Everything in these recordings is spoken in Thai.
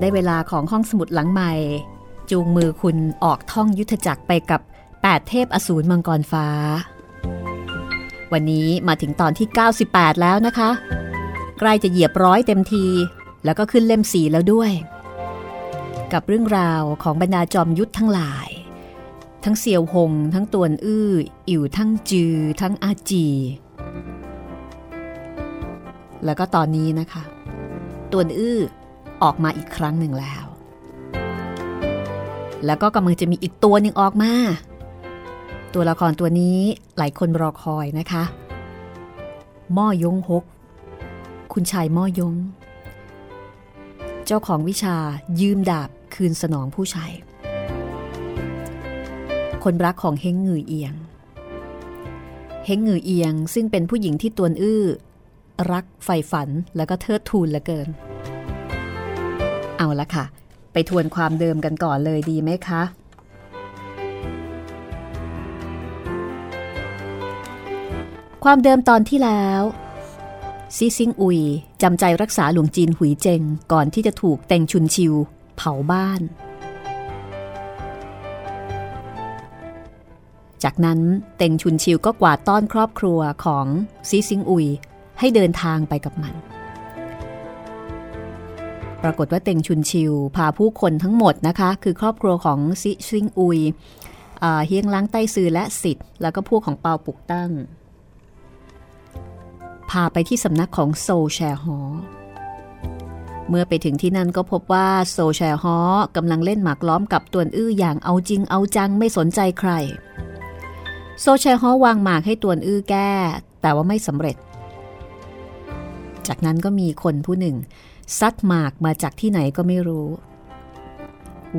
ได้เวลาของห้องสมุดหลังใหม่ จูงมือคุณออกท่องยุทธจักรไปกับ 8 เทพอสูรมังกรฟ้า วันนี้มาถึงตอนที่ 98 แล้วนะคะ ใกล้จะเหยียบร้อยเต็มที แล้วก็ขึ้นเล่มสีแล้วด้วย กับเรื่องราวของบรรดาจอมยุทธทั้งหลาย ทั้งเซียวหง ทั้งตวนอื้อ อิ๋วทั้งจือ ทั้งอาจี แล้วก็ตอนนี้นะคะตวนอื้อ ออกมาอีกครั้งหนึ่งแล้ว แล้วก็กำลังจะมีอีกตัวหนึ่งออกมา ตัวละครตัวนี้หลายคนรอคอยนะคะม่อยงฮก คุณชายม่อยง เจ้าของวิชายืมดาบคืนสนองผู้ชายคนรักของเฮงงือเอียง เฮงงือเอียงซึ่งเป็นผู้หญิงที่ตวนอื้อ รักใฝ่ฝันแล้วก็เทิดทูนเหลือเกิน เอาละค่ะ ไปทวนความเดิมกันก่อนเลยดีไหมคะ ความเดิมตอนที่แล้วซีซิงอุยจำใจรักษาหลวงจีนหุยเจงก่อนที่จะถูกเตงชุนชิว เผาบ้าน จากนั้นเตงชุนชิวก็กวาดต้อนครอบครัวของซีซิงอุยให้เดินทางไปกับมัน ปรากฏว่าเต็งชุนชิว พาผู้คนทั้งหมดนะคะ คือครอบครัวของซิซิงอุยเฮียงล้างไต้ซือและสิทธิ์แล้วก็พวกของเปาปุกตั้ง พาไปที่สำนักของโซแชร์ฮอเมื่อไปถึงที่นั่นก็พบว่าโซแชร์ฮอกำลังเล่นหมากล้อมกับตวนอื้ออย่างเอาจริงเอาจังไม่สนใจใคร โซแชร์ฮอวางหมากให้ตวนอื้อแก้ แต่ว่าไม่สำเร็จ จากนั้นก็มีคนผู้หนึ่ง ซัดหมากมาจากที่ไหนก็ไม่รู้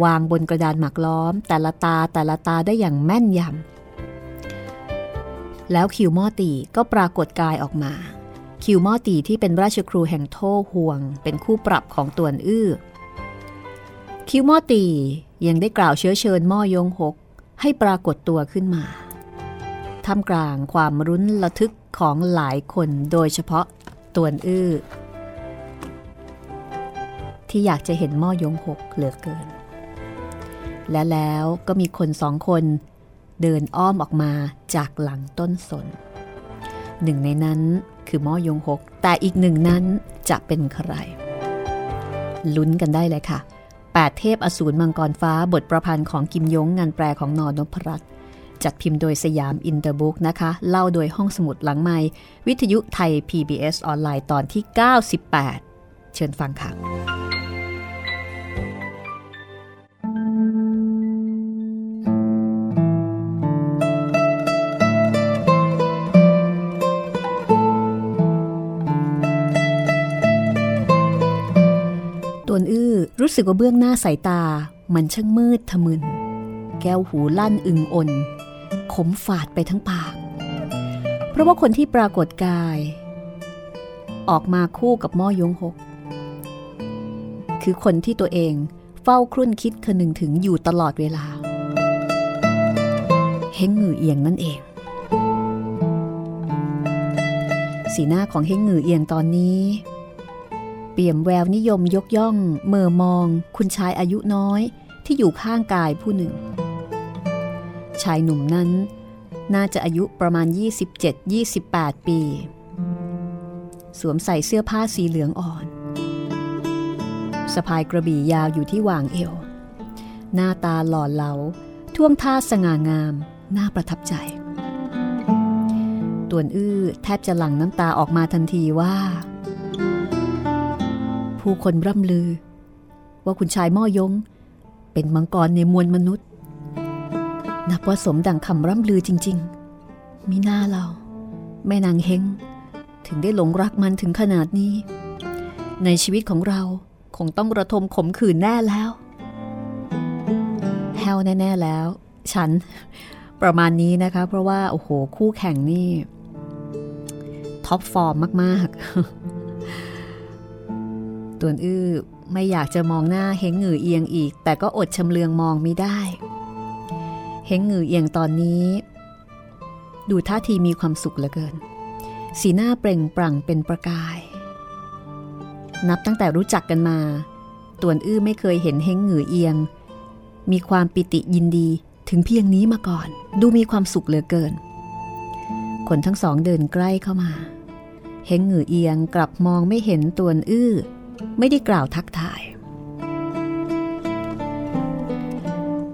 วางบนกระดานหมากล้อม แต่ละตาแต่ละตาได้อย่างแม่นยำแล้วคิวมอตีก็ปรากฏกายออกมา คิวมอตีที่เป็นราชครูแห่งโทห่วง เป็นคู่ปรับของตวนอื้อคิวมอตียังได้กล่าวเชื้อเชิญม่อยงหกให้ปรากฏตัวขึ้นมาท่ามกลางความรุนระทึกของหลายคนโดยเฉพาะตวนอื้อ ที่อยากจะเห็นม่อยงหกเหลือเกิน และแล้วก็มีคนสองคนเดินอ้อมออกมาจากหลังต้นสน หนึ่งในนั้นคือม่อย้งฮก แต่อีกหนึ่งนั้นจะเป็นใคร ลุ้นกันได้เลยค่ะแปดเทพอสูรมังกรฟ้าบทประพันธ์ของกิมยงงานแปลของน. นพรัตน์จัดพิมพ์โดยสยามอินเตอร์บุ๊คส์นะคะ เล่าโดยห้องสมุดหลังไม้วิทยุไทย PBS ออนไลน์ตอนที่ 98 เชิญฟังค่ะ ตวนอื้อรู้สึกว่าเบื้องหน้าสายตามันช่างมืดทะมึน แก้วหูลั่นอึงอนขมฝาดไปทั้งปาก เพราะว่าคนที่ปรากฏกาย ออกมาคู่กับม่อยงหก คือคนที่ตัวเองเฝ้าครุ่นคิดคนึงถึงอยู่ตลอดเวลา เฮงหงือเอียงนั่นเอง สีหน้าของเฮงหงือเอียงตอนนี้ เปี่ยมแววนิยมยกย่องเมื่อมอง คุณชายอายุน้อยที่อยู่ข้างกายผู้หนึ่ง ชายหนุ่มนั้น น่าจะอายุประมาณ 27-28 ปี สวมใส่เสื้อผ้าสีเหลืองอ่อน สะพายกระบี่ยาวอยู่ที่วางเอว หน้าตาหล่อเหลาท่วงท่าสง่างาม น่าประทับใจตวนอื้อแทบจะหลั่งน้ำตาออกมาทันทีว่า ผู้คนร่ำลือ ว่าคุณชายม่อยง เป็นมังกรในมวลมนุษย์ นับว่าสมดังคำร่ำลือจริง ๆ มีหน้าเราแม่นางเฮงถึงได้หลงรักมันถึงขนาดนี้ ในชีวิตของเรา คงต้องระทมขมขื่นแน่แล้วแฮวแน่ ๆ แล้ว ฉันประมาณนี้นะคะ เพราะว่า โอ้โห คู่แข่งนี่ ท็อปฟอร์มมาก ๆตวนอื้อไม่อยากจะมองหน้าเฮงหงือเอียงอีก แต่ก็อดชำเลืองมองไม่ได้เฮงหงือเอียงตอนนี้ ดูท่าทีมีความสุขเหลือเกิน สีหน้าเปล่งปลั่งเป็นประกาย นับตั้งแต่รู้จักกันมา ตวนอื้อไม่เคยเห็นเฮงหงือเอียง มีความปิติยินดีถึงเพียงนี้มาก่อน ดูมีความสุขเหลือเกิน คนทั้งสองเดินใกล้เข้ามาเฮงหงือเอียงกลับมองไม่เห็นตวนอื้อ ไม่ได้กล่าวทักทาย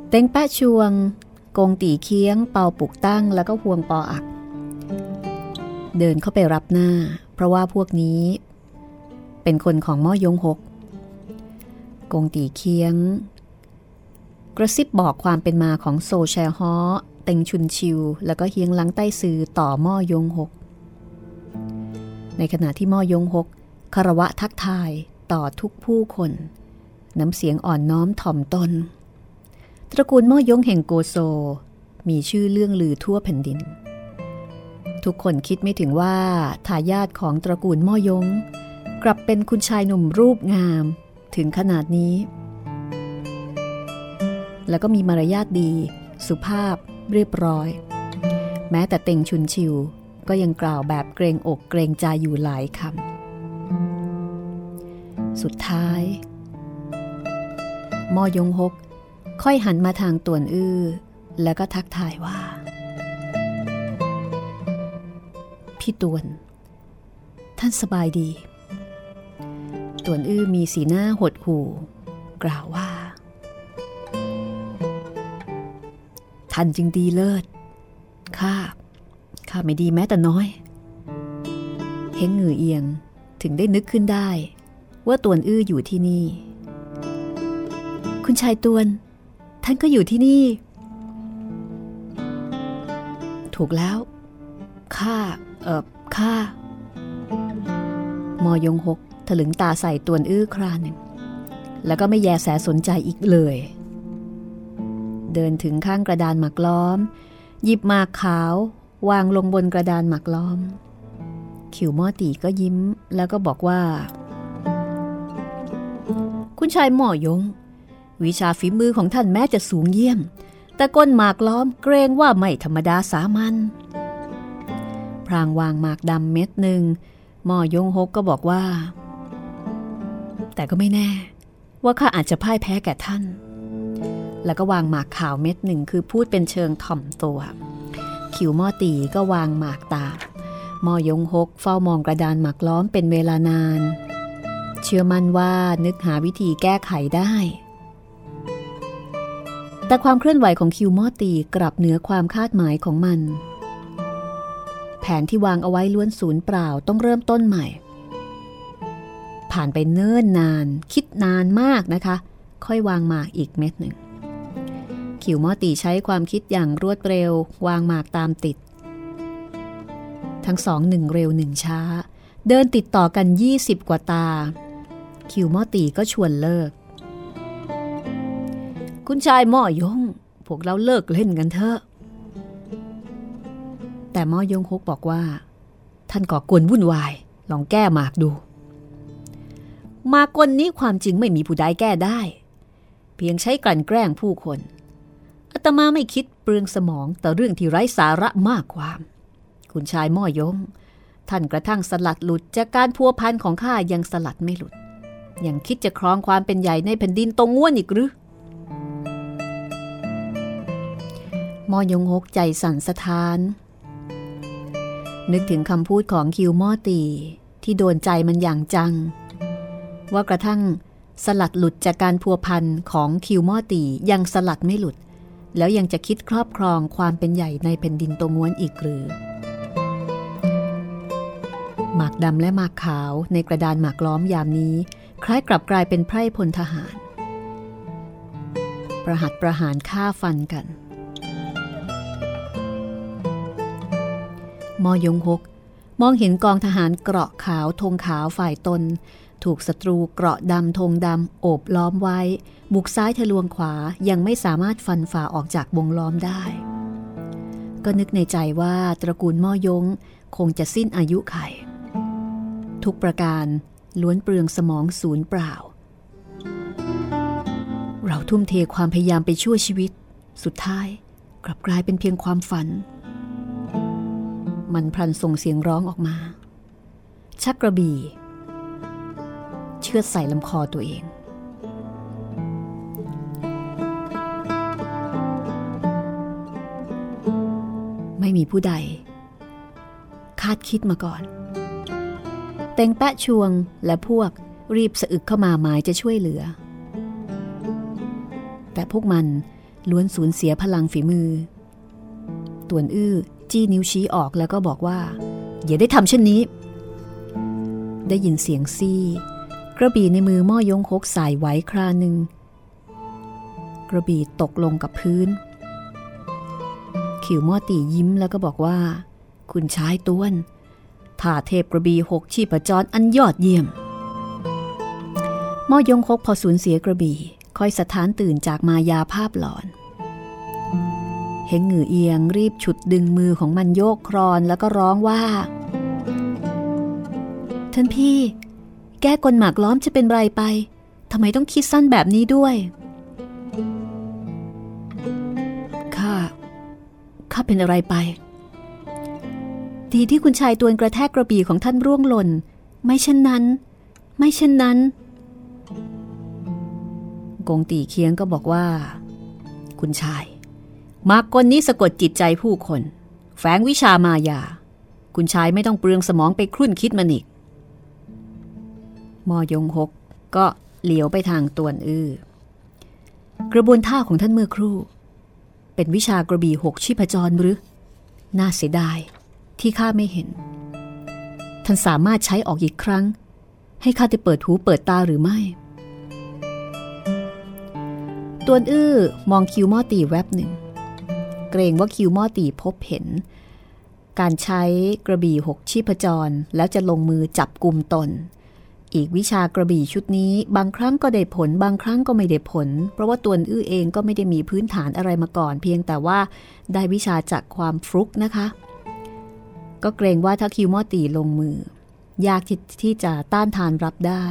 เต็งแปะชวง กงตีเคียง เป่าปุกตั้งแล้วก็ห่วงปออัก เดินเข้าไปรับหน้า เพราะว่าพวกนี้ เป็นคนของม่อยงหก กงตีเคียง กระซิบบอกความเป็นมาของโซแชฮอเต็งชุนชิว แล้วก็เฮียงหลังใต้ซือต่อม่อยงหก ในขณะที่ม่อยงหกคารวะทักทายต่อทุกผู้คน น้ำเสียงอ่อนน้อมถ่อมตน ตระกูลม่อยงแห่งโกโซ มีชื่อเรื่องลือทั่วแผ่นดิน ทุกคนคิดไม่ถึงว่าทายาทของตระกูลม่อยง กลับเป็นคุณชายหนุ่มรูปงาม ถึงขนาดนี้ แล้วก็มีมารยาทดี สุภาพ เรียบร้อย แม้แต่เต็งชุนชิว ก็ยังกล่าวแบบเกรงอกเกรงใจอยู่หลายคำสุดท้ายมอยงหกค่อยหันมาทางตวนอื้อ แล้วก็ทักทายว่า พี่ตวน ท่านสบายดี ตวนอื้อมีสีหน้าหดหู่ กล่าวว่า ท่านจึงดีเลิศข้าข้าไม่ดีแม้แต่น้อย เฮงเหงือเอียงถึงได้นึกขึ้นได้ ว่าตวนอื้ออยู่ที่นี่ คุณชายตวน ท่านก็อยู่ที่นี่ ถูกแล้ว ข้า เออข้ามอยงหก ถลึงตาใส่ตวนอื้อคราหนึ่ง แล้วก็ไม่แยแสสนใจอีกเลย เดินถึงข้างกระดานหมักล้อม หยิบหมากขาววางลงบนกระดานหมักล้อม ขิวหม้อตีก็ยิ้มแล้วก็บอกว่า คุณชายหม่อยง วิชาฝีมือของท่านแม้จะสูงเยี่ยม แต่ก้นหมากล้อมเกรงว่าไม่ธรรมดาสามัญพรางวางหมากดำเม็ดหนึ่งหม่อยงฮกก็บอกว่า แต่ก็ไม่แน่ ว่าข้าอาจจะพ่ายแพ้แก่ท่าน แล้วก็วางหมากขาวเม็ดหนึ่งคือพูดเป็นเชิงถ่อมตัวขิวหม้อตีก็วางหมากตามหม้อยงฮกเฝ้ามองกระดานหมากล้อมเป็นเวลานาน เชื่อมั่นว่านึกหาวิธีแก้ไขได้ แต่ความเคลื่อนไหวของคิวมอตีกลับเหนือความคาดหมายของมัน แผนที่วางเอาไว้ล้วนศูนย์เปล่าต้องเริ่มต้นใหม่ ผ่านไปเนิ่นนาน คิดนานมากนะคะ ค่อยวางหมากอีกเม็ดหนึ่งขิวมอตีใช้ความคิดอย่างรวดเร็ว วางหมากตามติด ทั้งสองหนึ่งเร็วหนึ่งช้า เดินติดต่อกัน 20 กว่าตา คิวมอตีก็ชวนเลิก คุณชายหม้อยง พวกเราเลิกเล่นกันเถอะแต่หม้อยงฮกบอกว่า ท่านก่อกวนวุ่นวาย ลองแก้หมากดู มากลนี้ความจริงไม่มีผู้ใดแก้ได้ เพียงใช้กลั่นแกล้งผู้คนอาตมาไม่คิดเปลืองสมองแต่เรื่องที่ไร้สาระมากความ คุณชายม้อยง ท่านกระทั่งสลัดหลุดจากการพัวพันของข้ายังสลัดไม่หลุด ยังคิดจะครองความเป็นใหญ่ในแผ่นดินตรงง่วนอีกหรือมอยงฮกใจสั่นสะท้าน นึกถึงคำพูดของคิวมอตี ที่โดนใจมันอย่างจัง ว่ากระทั่งสลัดหลุดจากการพัวพันของคิวมอตียังสลัดไม่หลุด แล้วยังจะคิดครอบครองความเป็นใหญ่ในแผ่นดินตรงง้วนอีกหรือหมากดำและหมากขาวในกระดานหมากล้อมยามนี้ คล้ายกลับกลายเป็นไพร่พลทหาร ประหัตประหารฆ่าฟันกัน มอยงหกมองเห็นกองทหารเกราะขาวธงขาวฝ่ายตน ถูกศัตรูเกราะดำธงดำโอบล้อมไว้ บุกซ้ายทะลวงขวายังไม่สามารถฟันฝ่าออกจากวงล้อมได้ ก็นึกในใจว่าตระกูลม่อยงคงจะสิ้นอายุไข ทุกประการล้วนเปลืองสมองศูนย์เปล่า เราทุ่มเทความพยายามไปชั่วชีวิต สุดท้ายกลับกลายเป็นเพียงความฝัน มันพลันส่งเสียงร้องออกมา ชักกระบี่ เชือดใส่ลำคอตัวเอง ไม่มีผู้ใด คาดคิดมาก่อน เต็งแปะชวงและพวกรีบสะอึกเข้ามาหมายจะช่วยเหลือ แต่พวกมันล้วนสูญเสียพลังฝีมือ ตวนอื้อจี้นิ้วชี้ออกแล้วก็บอกว่า อย่าได้ทำเช่นนี้ ได้ยินเสียงซี่ กระบี่ในมือม่อยงคกสายไว้คราหนึ่ง กระบี่ตกลงกับพื้น ขิวม่อตียิ้มแล้วก็บอกว่า คุณชายต้วนท่าเทพกระบี่หกชีพจรอันยอดเยี่ยมม่อยงคกพอสูญเสียกระบี่ค่อยสถานตื่นจากมายาภาพหลอน เห็นหงือเอียงรีบฉุดดึงมือของมันโยกครอนแล้วก็ร้องว่า ท่านพี่ แก้กลหมากล้อมจะเป็นไรไปทำไมต้องคิดสั้นแบบนี้ด้วยข้าข้าเป็นอะไรไป ดีที่คุณชายตวนกระแทกกระบี่ของท่านร่วงหล่น ไม่เช่นนั้น ไม่เช่นนั้นกงตีเคียงก็บอกว่า คุณชาย มากกลนี้สะกดจิตใจผู้คน แฝงวิชามายา คุณชายไม่ต้องเปลืองสมองไปครุ่นคิดมันอีก มอยงหกก็เหลียวไปทางตวนอื้อกระบวนท่าของท่านเมื่อครู่ เป็นวิชากระบี่หกชีพจรหรือ น่าเสียดายที่ข้าไม่เห็น ท่านสามารถใช้ออกอีกครั้ง ให้ข้าได้เปิดหูเปิดตาหรือไม่ตวนอื้อมองคิวมอตีแวบหนึ่ง เกรงว่าคิวมอตีพบเห็น การใช้กระบี่หกชีพจรแล้วจะลงมือจับกลุ่มตน อีกวิชากระบี่ชุดนี้ บางครั้งก็ได้ผล บางครั้งก็ไม่ได้ผล เพราะว่าตัวอื้อเองก็ไม่ได้มีพื้นฐานอะไรมาก่อน เพียงแต่ว่าได้วิชาจากความฟลุกนะคะ ก็เกรงว่าถ้าคิวมอตีลงมือ ยากที่ที่จะต้านทานรับได้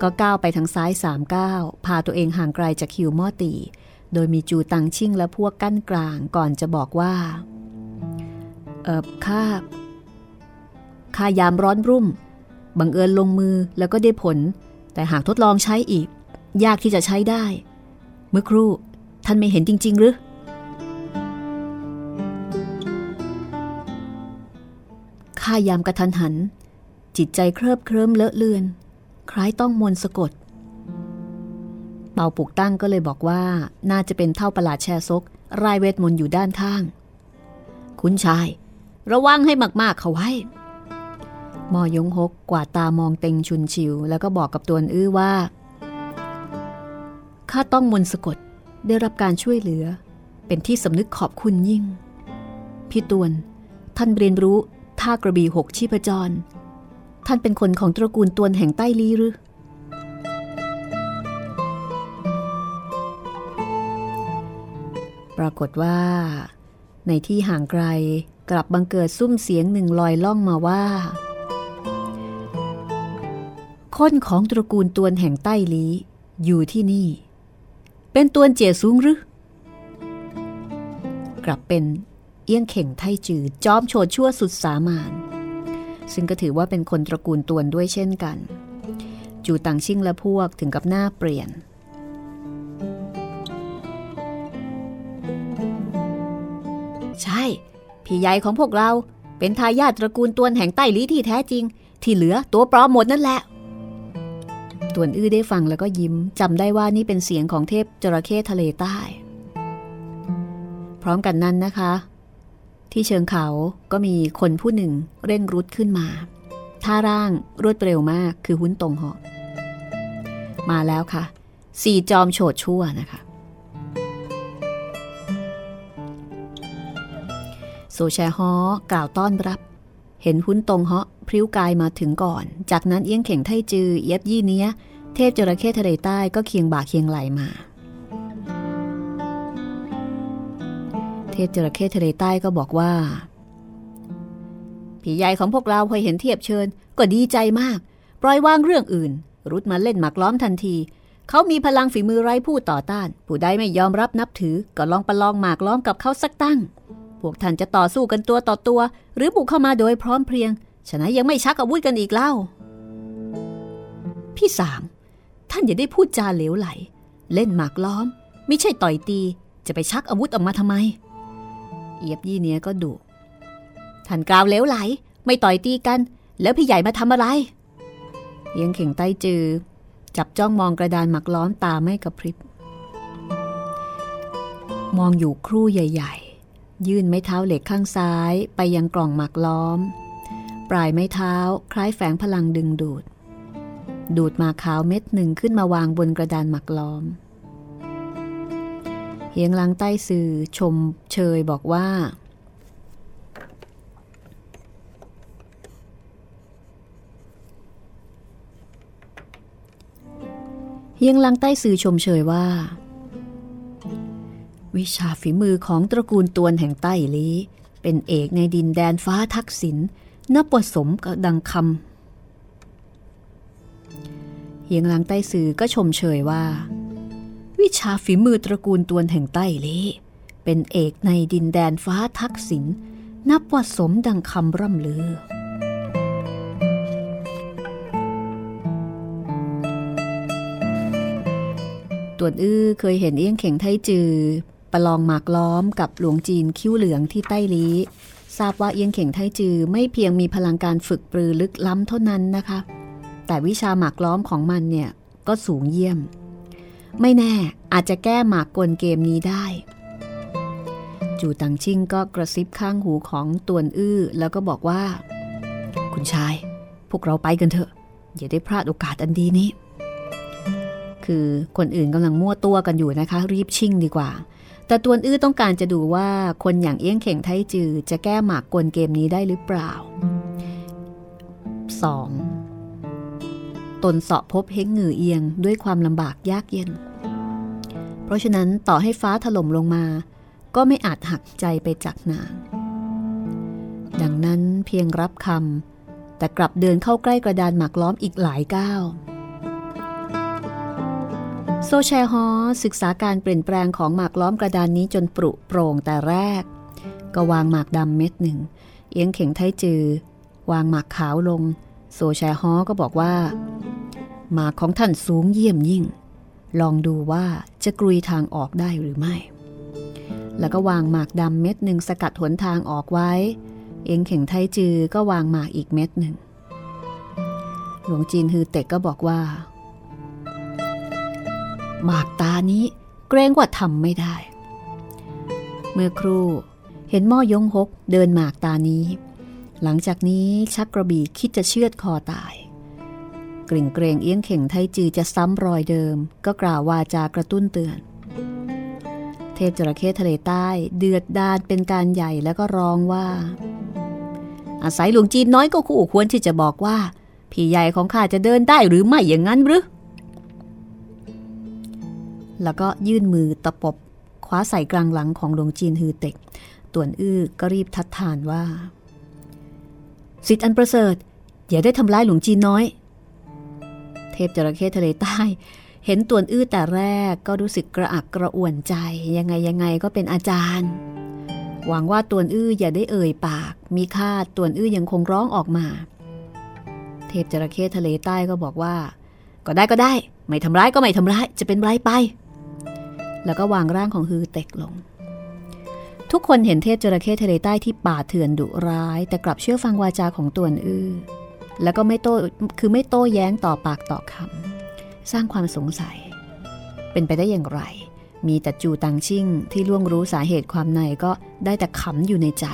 ก็ก้าวไปทางซ้ายสามก้าวพาตัวเองห่างไกลจากคิวมอตี โดยมีจูตังชิ่งและพวกกั้นกลางก่อนจะบอกว่า เออข้าข้ายามร้อนรุ่ม บังเอิญลงมือแล้วก็ได้ผล แต่หากทดลองใช้อีก ยากที่จะใช้ได้ เมื่อครู่ท่านไม่เห็นจริง ๆ หรือ ข้ายามกระทันหัน จิตใจเคลิบเคลิ้มเลอะเลือน คล้ายต้องมนสะกด เป่าปุกตั้งก็เลยบอกว่า น่าจะเป็นเท่าประหลาดแชซกรายเวทมนต์อยู่ด้านข้าง คุณชาย ระวังให้มากๆเขาไว้ มอยงหกกวาดตามองเต็งชุนชิว แล้วก็บอกกับตัวอื้อว่า ข้าต้องมนสะกดได้รับการช่วยเหลือ เป็นที่สำนึกขอบคุณยิ่ง พี่ตวน ท่านเรียนรู้ท่ากระบี่หกชีพจร ท่านเป็นคนของตระกูลตวนแห่งใต้ลีหรือ ปรากฏว่า ในที่ห่างไกลกลับบังเกิดซุ้มเสียงหนึ่งลอยล่องมาว่า คนของตระกูลตวนแห่งใต้ลีอยู่ที่นี่ เป็นตวนเจี๋ยสูงหรือกลับเป็นเอี้ยงเข่งไทจือจอมโฉดชั่วสุดสามาน ซึ่งก็ถือว่าเป็นคนตระกูลตวนด้วยเช่นกัน จูตังชิ่งและพวกถึงกับหน้าเปลี่ยน ใช่ พี่ใหญ่ของพวกเราเป็นทายาทตระกูลตวนแห่งใต้ลีที่แท้จริง ที่เหลือตัวปลอมหมดนั่นแหละ ตวนอื้อได้ฟังแล้วก็ยิ้มจำได้ว่านี่เป็นเสียงของเทพจระเข้ทะเลใต้ พร้อมกันนั้นนะคะ ที่เชิงเขาก็มีคนผู้หนึ่งเร่งรุดขึ้นมา ท่าร่างรวดเร็วมากคือหุ้นตรงเหาะมาแล้วค่ะ สี่จอมโฉดชั่วนะคะ โซแชฮอกล่าวต้อนรับ เห็นหุ้นตรงเหาะพริ้วกายมาถึงก่อน จากนั้นเอี้ยงเข่งไทจือ เย็บยี่เนี้ย เทพจระเข้ทะเลใต้ก็เคียงบ่าเคียงไหลมา เทพจระเข้ทะเลใต้ก็บอกว่าพี่ใหญ่ของพวกเราพอเห็นเทียบเชิญ ก็ดีใจมาก ปล่อยวางเรื่องอื่น รุดมาเล่นหมักล้อมทันที เขามีพลังฝีมือไร้ผู้ต่อต้าน ผู้ใดไม่ยอมรับนับถือ ก็ลองประลองหมากล้อมกับเขาสักตั้ง พวกท่านจะต่อสู้กันตัวต่อตัว หรือบุกเข้ามาโดยพร้อมเพรียงฉะนั้นยังไม่ชักอาวุธกันอีกเล่า พี่สาม ท่านอย่าได้พูดจาเหลวไหล เล่นหมากล้อม ไม่ใช่ต่อยตี จะไปชักอาวุธออกมาทำไม เอียบยี่เนี้ยก็ดุท่านกล่าวเหลวไหล ไม่ต่อยตีกัน แล้วพี่ใหญ่มาทำอะไรเอียงเข่งใต้จือ จับจ้องมองกระดานหมักล้อมตาไม่กระพริบ มองอยู่ครู่ใหญ่ ๆ ยื่นไม้เท้าเหล็กข้างซ้ายไปยังกล่องหมักล้อม ปลายไม้เท้าคล้ายแฝงพลังดึงดูด ดูดหมากขาวเม็ดหนึ่งขึ้นมาวางบนกระดานหมักล้อม เฮียงลังใต้สื่อชมเชยบอกว่า เฮียงลังใต้สื่อชมเชยว่า วิชาฝีมือของตระกูลตวนแห่งใต้ลีเป็นเอกในดินแดนฟ้าทักษิณนับวสมกับดังคำ เฮียงลังใต้สื่อก็ชมเชยว่า วิชาฝีมือตระกูลตวนแห่งใต้ลีเป็นเอกในดินแดนฟ้าทักษิณนับว่าสมดังคำร่ำลือ ตวนอื้อเคยเห็นเอี้ยงเข่งไทจือ ประลองหมากล้อมกับหลวงจีนคิ้วเหลืองที่ใต้ลีทราบว่าเอี้ยงเข่งไทจือไม่เพียงมีพลังการฝึกปรือลึกล้ำเท่านั้นนะคะ แต่วิชาหมากล้อมของมันเนี่ยก็สูงเยี่ยม ไม่แน่อาจจะแก้หมากกลเกมนี้ได้ จูตังชิงก็กระซิบข้างหูของตวนอื้อแล้วก็บอกว่า คุณชาย พวกเราไปกันเถอะ อย่าได้พลาดโอกาสอันดีนี้ คือคนอื่นกำลังมั่วตัวกันอยู่นะคะ รีบชิ่งดีกว่า แต่ตัวอื้อต้องการจะดูว่าคนอย่างเอี้ยงเข่งไทจือจะแก้หมากกลเกมนี้ได้หรือเปล่า 2. ตนเสาะพบเฮงเหงือเอียงด้วยความลำบากยากเย็น เพราะฉะนั้นต่อให้ฟ้าถล่มลงมา ก็ไม่อาจหักใจไปจากนาง ดังนั้นเพียงรับคำแต่กลับเดินเข้าใกล้กระดานหมากล้อมอีกหลายก้าวโซแชฮอศึกษาการเปลี่ยนแปลงของหมากล้อมกระดานนี้จนปรุโปร่งแต่แรก ก็วางหมากดำเม็ดหนึ่ง เอียงเข่งไทจือ วางหมากขาวลง โซแชฮอก็บอกว่าหมากของท่านสูงเยี่ยมยิ่ง ลองดูว่าจะกรุยทางออกได้หรือไม่ แล้วก็วางหมากดำเม็ดหนึ่งสกัดหนทางออกไว้ เองเข่งไทจือก็วางหมากอีกเม็ดหนึ่ง หลวงจีนฮือเต็กก็บอกว่า หมากตานี้เกรงว่าทำไม่ได้ เมื่อครู่เห็นม่อยงหกเดินหมากตานี้ หลังจากนี้ชักกระบี่คิดจะเชือดคอตาย กริ่งเกรงเอี้ยงเข่งไทจือจะซ้ำรอยเดิม ก็กล่าววาจากระตุ้นเตือน เทพจระเข้ทะเลใต้เดือดดาลเป็นการใหญ่แล้วก็ร้องว่า อาศัยหลวงจีนน้อยก็คู่ควรที่จะบอกว่า พี่ใหญ่ของข้าจะเดินได้หรือไม่อย่างนั้นหรือแล้วก็ยื่นมือตะปบคว้าใส่กลางหลังของหลวงจีนฮือเต็กต่วนอื้อก็รีบทัดทานว่า สิทธิ์อันประเสริฐ อย่าได้ทำร้ายหลวงจีนน้อย เทพจระเข้ทะเลใต้ เห็นต่วอื้อแต่แรกก็รู้สึกกระอักกระอ่วนใจ ยังไงยังไงก็เป็นอาจารย์ หวังว่าต่วอื้ออย่าได้เอ่ยปาก มีคาดต่วอื้อยังคงร้องออกมา เทพจระเข้ทะเลใต้ก็บอกว่า ก็ได้ก็ได้ ไม่ทำร้ายก็ไม่ทำร้าย จะเป็นไรไป แล้วก็วางร่างของฮือเต็กลง ทุกคนเห็นเทพจระเข้ทะเลใต้ที่ป่าเถื่อนดุร้าย แต่กลับเชื่อฟังวาจาของตัวอื้อแล้วก็ไม่โต้คือไม่โต้แย้งต่อปากต่อคำสร้างความสงสัย เป็นไปได้อย่างไร มีแต่จูตังชิ่งที่ล่วงรู้สาเหตุความในก็ได้แต่ขำอยู่ในใจ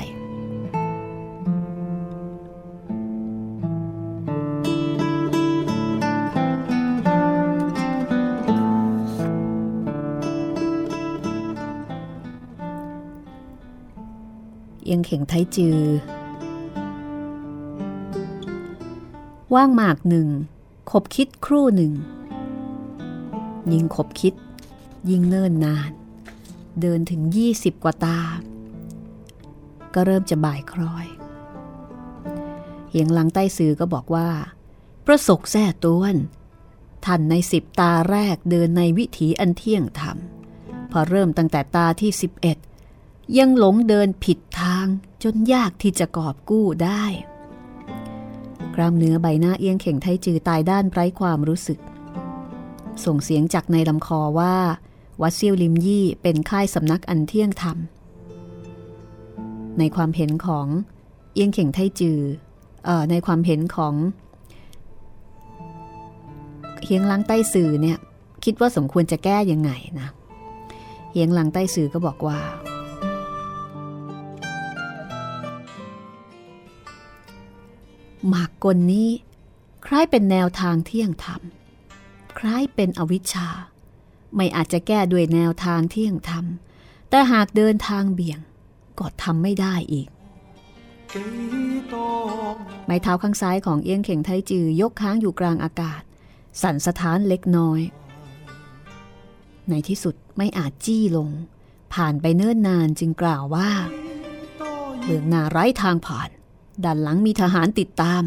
เอียงเข่งไทจือ ว่างหมากหนึ่งขบคิดครู่หนึ่ง ยิ่งขบคิด ยิ่งเนิ่นนาน เดินถึงยี่สิบกว่าตา ก็เริ่มจะบ่ายคล้อยเฮียงหลังใต้สื่อก็บอกว่า ประสกแท้ต้วนท่านในสิบตาแรกเดินในวิถีอันเที่ยงธรรม พอเริ่มตั้งแต่ตาที่สิบเอ็ดยังหลงเดินผิดางจนยากที่จะกอบกู้ได้กรามเนื้อใบหน้าเอียงเข่งไทจือตายด้านไร้ความรู้สึก ส่งเสียงจากในลำคอว่า วัดเซียวลิมยี่เป็นค่ายสำนักอันเที่ยงธรรม ในความเห็นของเอียงเข่งไทจืออในความเห็นของเฮียงลังใต้สื่อเนี่ยคิดว่าสมควรจะแก้ยังไงนะเฮียงลังใต้สื่อก็บอกว่า หมากกลนี้ คล้ายเป็นแนวทางเที่ยงธรรม คล้ายเป็นอวิชชา ไม่อาจจะแก้ด้วยแนวทางเที่ยงธรรม แต่หากเดินทางเบี่ยง ก็ทำไม่ได้อีก ไม้เท้าข้างซ้ายของเอี้ยงเข่งไทจือยกค้างอยู่กลางอากาศ สั่นสะท้านเล็กน้อย ในที่สุดไม่อาจจี้ลง ผ่านไปเนิ่นนานจึงกล่าวว่าเบืองนาไร้ทางผ่าน ด้านหลังมีทหารติดตาม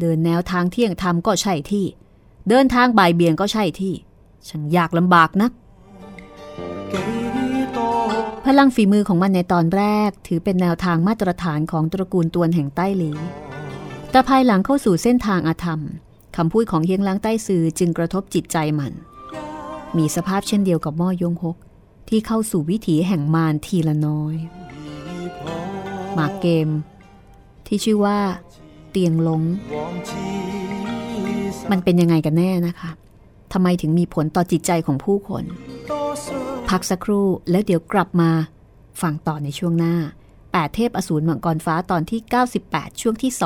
เดินแนวทางเที่ยงธรรมก็ใช่ที่ เดินทางบ่ายเบี่ยงก็ใช่ที่ช่างยากลำบากนัก พลังฝีมือของมันในตอนแรก ถือเป็นแนวทางมาตรฐานของตระกูลตวนแห่งใต้หลี แต่ภายหลังเข้าสู่เส้นทางอาธรรมคำพูดของเฮียงล้างใต้ซือจึงกระทบจิตใจมัน มีสภาพเช่นเดียวกับม่อยงหกที่เข้าสู่วิถีแห่งมารทีละน้อย หมากเกม ที่ชื่อว่า เตียงลง มันเป็นยังไงกันแน่นะคะทำไมถึงมีผลต่อจิตใจของผู้คน พักสักครู่แล้วเดี๋ยวกลับมาฟังต่อในช่วงหน้า 8 เทพอสูรมังกรฟ้าตอนที่ 98 ช่วงที่ 2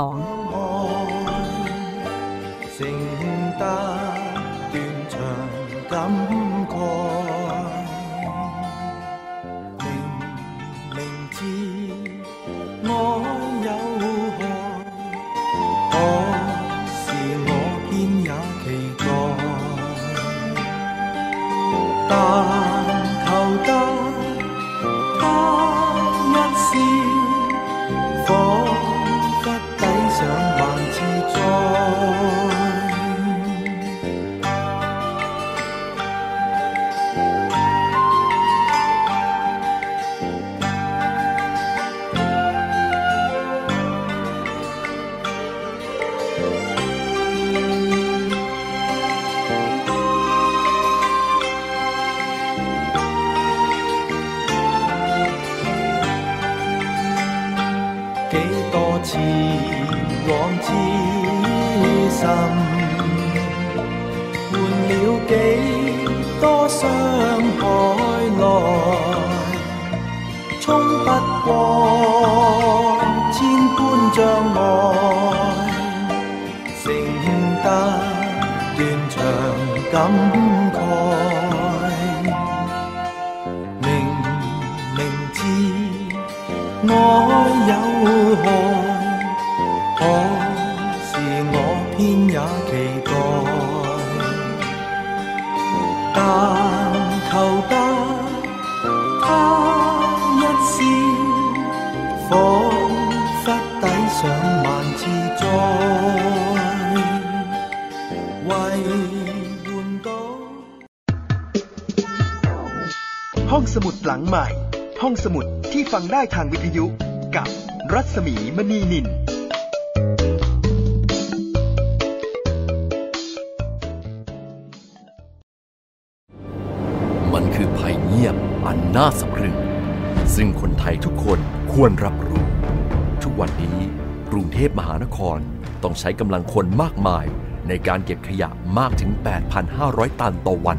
沧海内，冲不过千般障碍，承得断肠感慨。明明知爱有害， สมุดหลังใหม่ ห้องสมุดที่ฟังได้ทางวิทยุกับรัศมีมณีนิน มันคือภัยเงียบอันน่าสะพรึง ซึ่งคนไทยทุกคนควรรับรู้ ทุกวันนี้กรุงเทพมหานครต้องใช้กำลังคนมากมายในการเก็บขยะมากถึง 8,500 ตันต่อวัน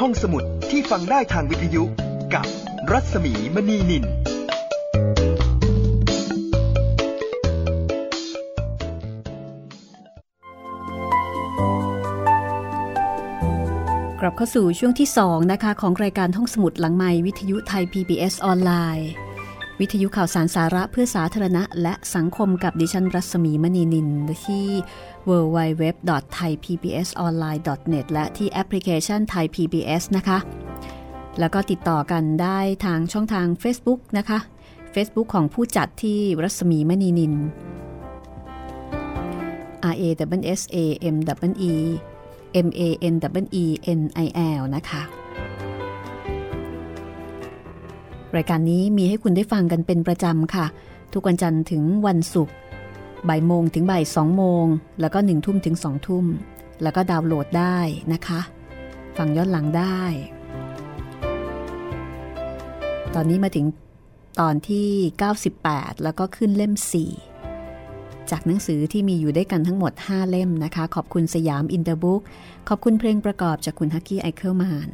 ห้องสมุดที่ฟังได้ทางวิทยุกับรัศมีมณีนิน กลับเข้าสู่ช่วงที่ 2 นะคะ ของรายการห้องสมุดหลังไม้วิทยุไทย PBS ออนไลน์ วิทยุข่าวสารสาระเพื่อสาธารณะ และสังคมกับดิฉันรัศมีมณีนินที่ www.thaipbsonline.net และที่แอปพลิเคชัน Thai PBS นะคะ แล้วก็ติดต่อกันได้ทางช่องทาง Facebook นะคะ Facebook ของผู้จัดที่รัศมีมณีนิน R A W S A M W E M A N W E N I L นะคะ รายการนี้มีให้คุณได้ฟังกันเป็นประจำค่ะ ทุกวันจันทร์ถึงวันศุกร์บ่ายโมงถึงบ่ายสองโมง แล้วก็หนึ่งทุ่มถึงสองทุ่ม แล้วก็ดาวน์โหลดได้นะคะ ฟังย้อนหลังได้ ตอนนี้มาถึงตอนที่ 98 แล้วก็ขึ้นเล่ม 4 จากหนังสือที่มีอยู่ด้วยกันทั้งหมด 5 เล่มนะคะ ขอบคุณสยามอินเตอร์บุ๊กขอบคุณเพลงประกอบจากคุณฮักกี้ไอเคิลมาน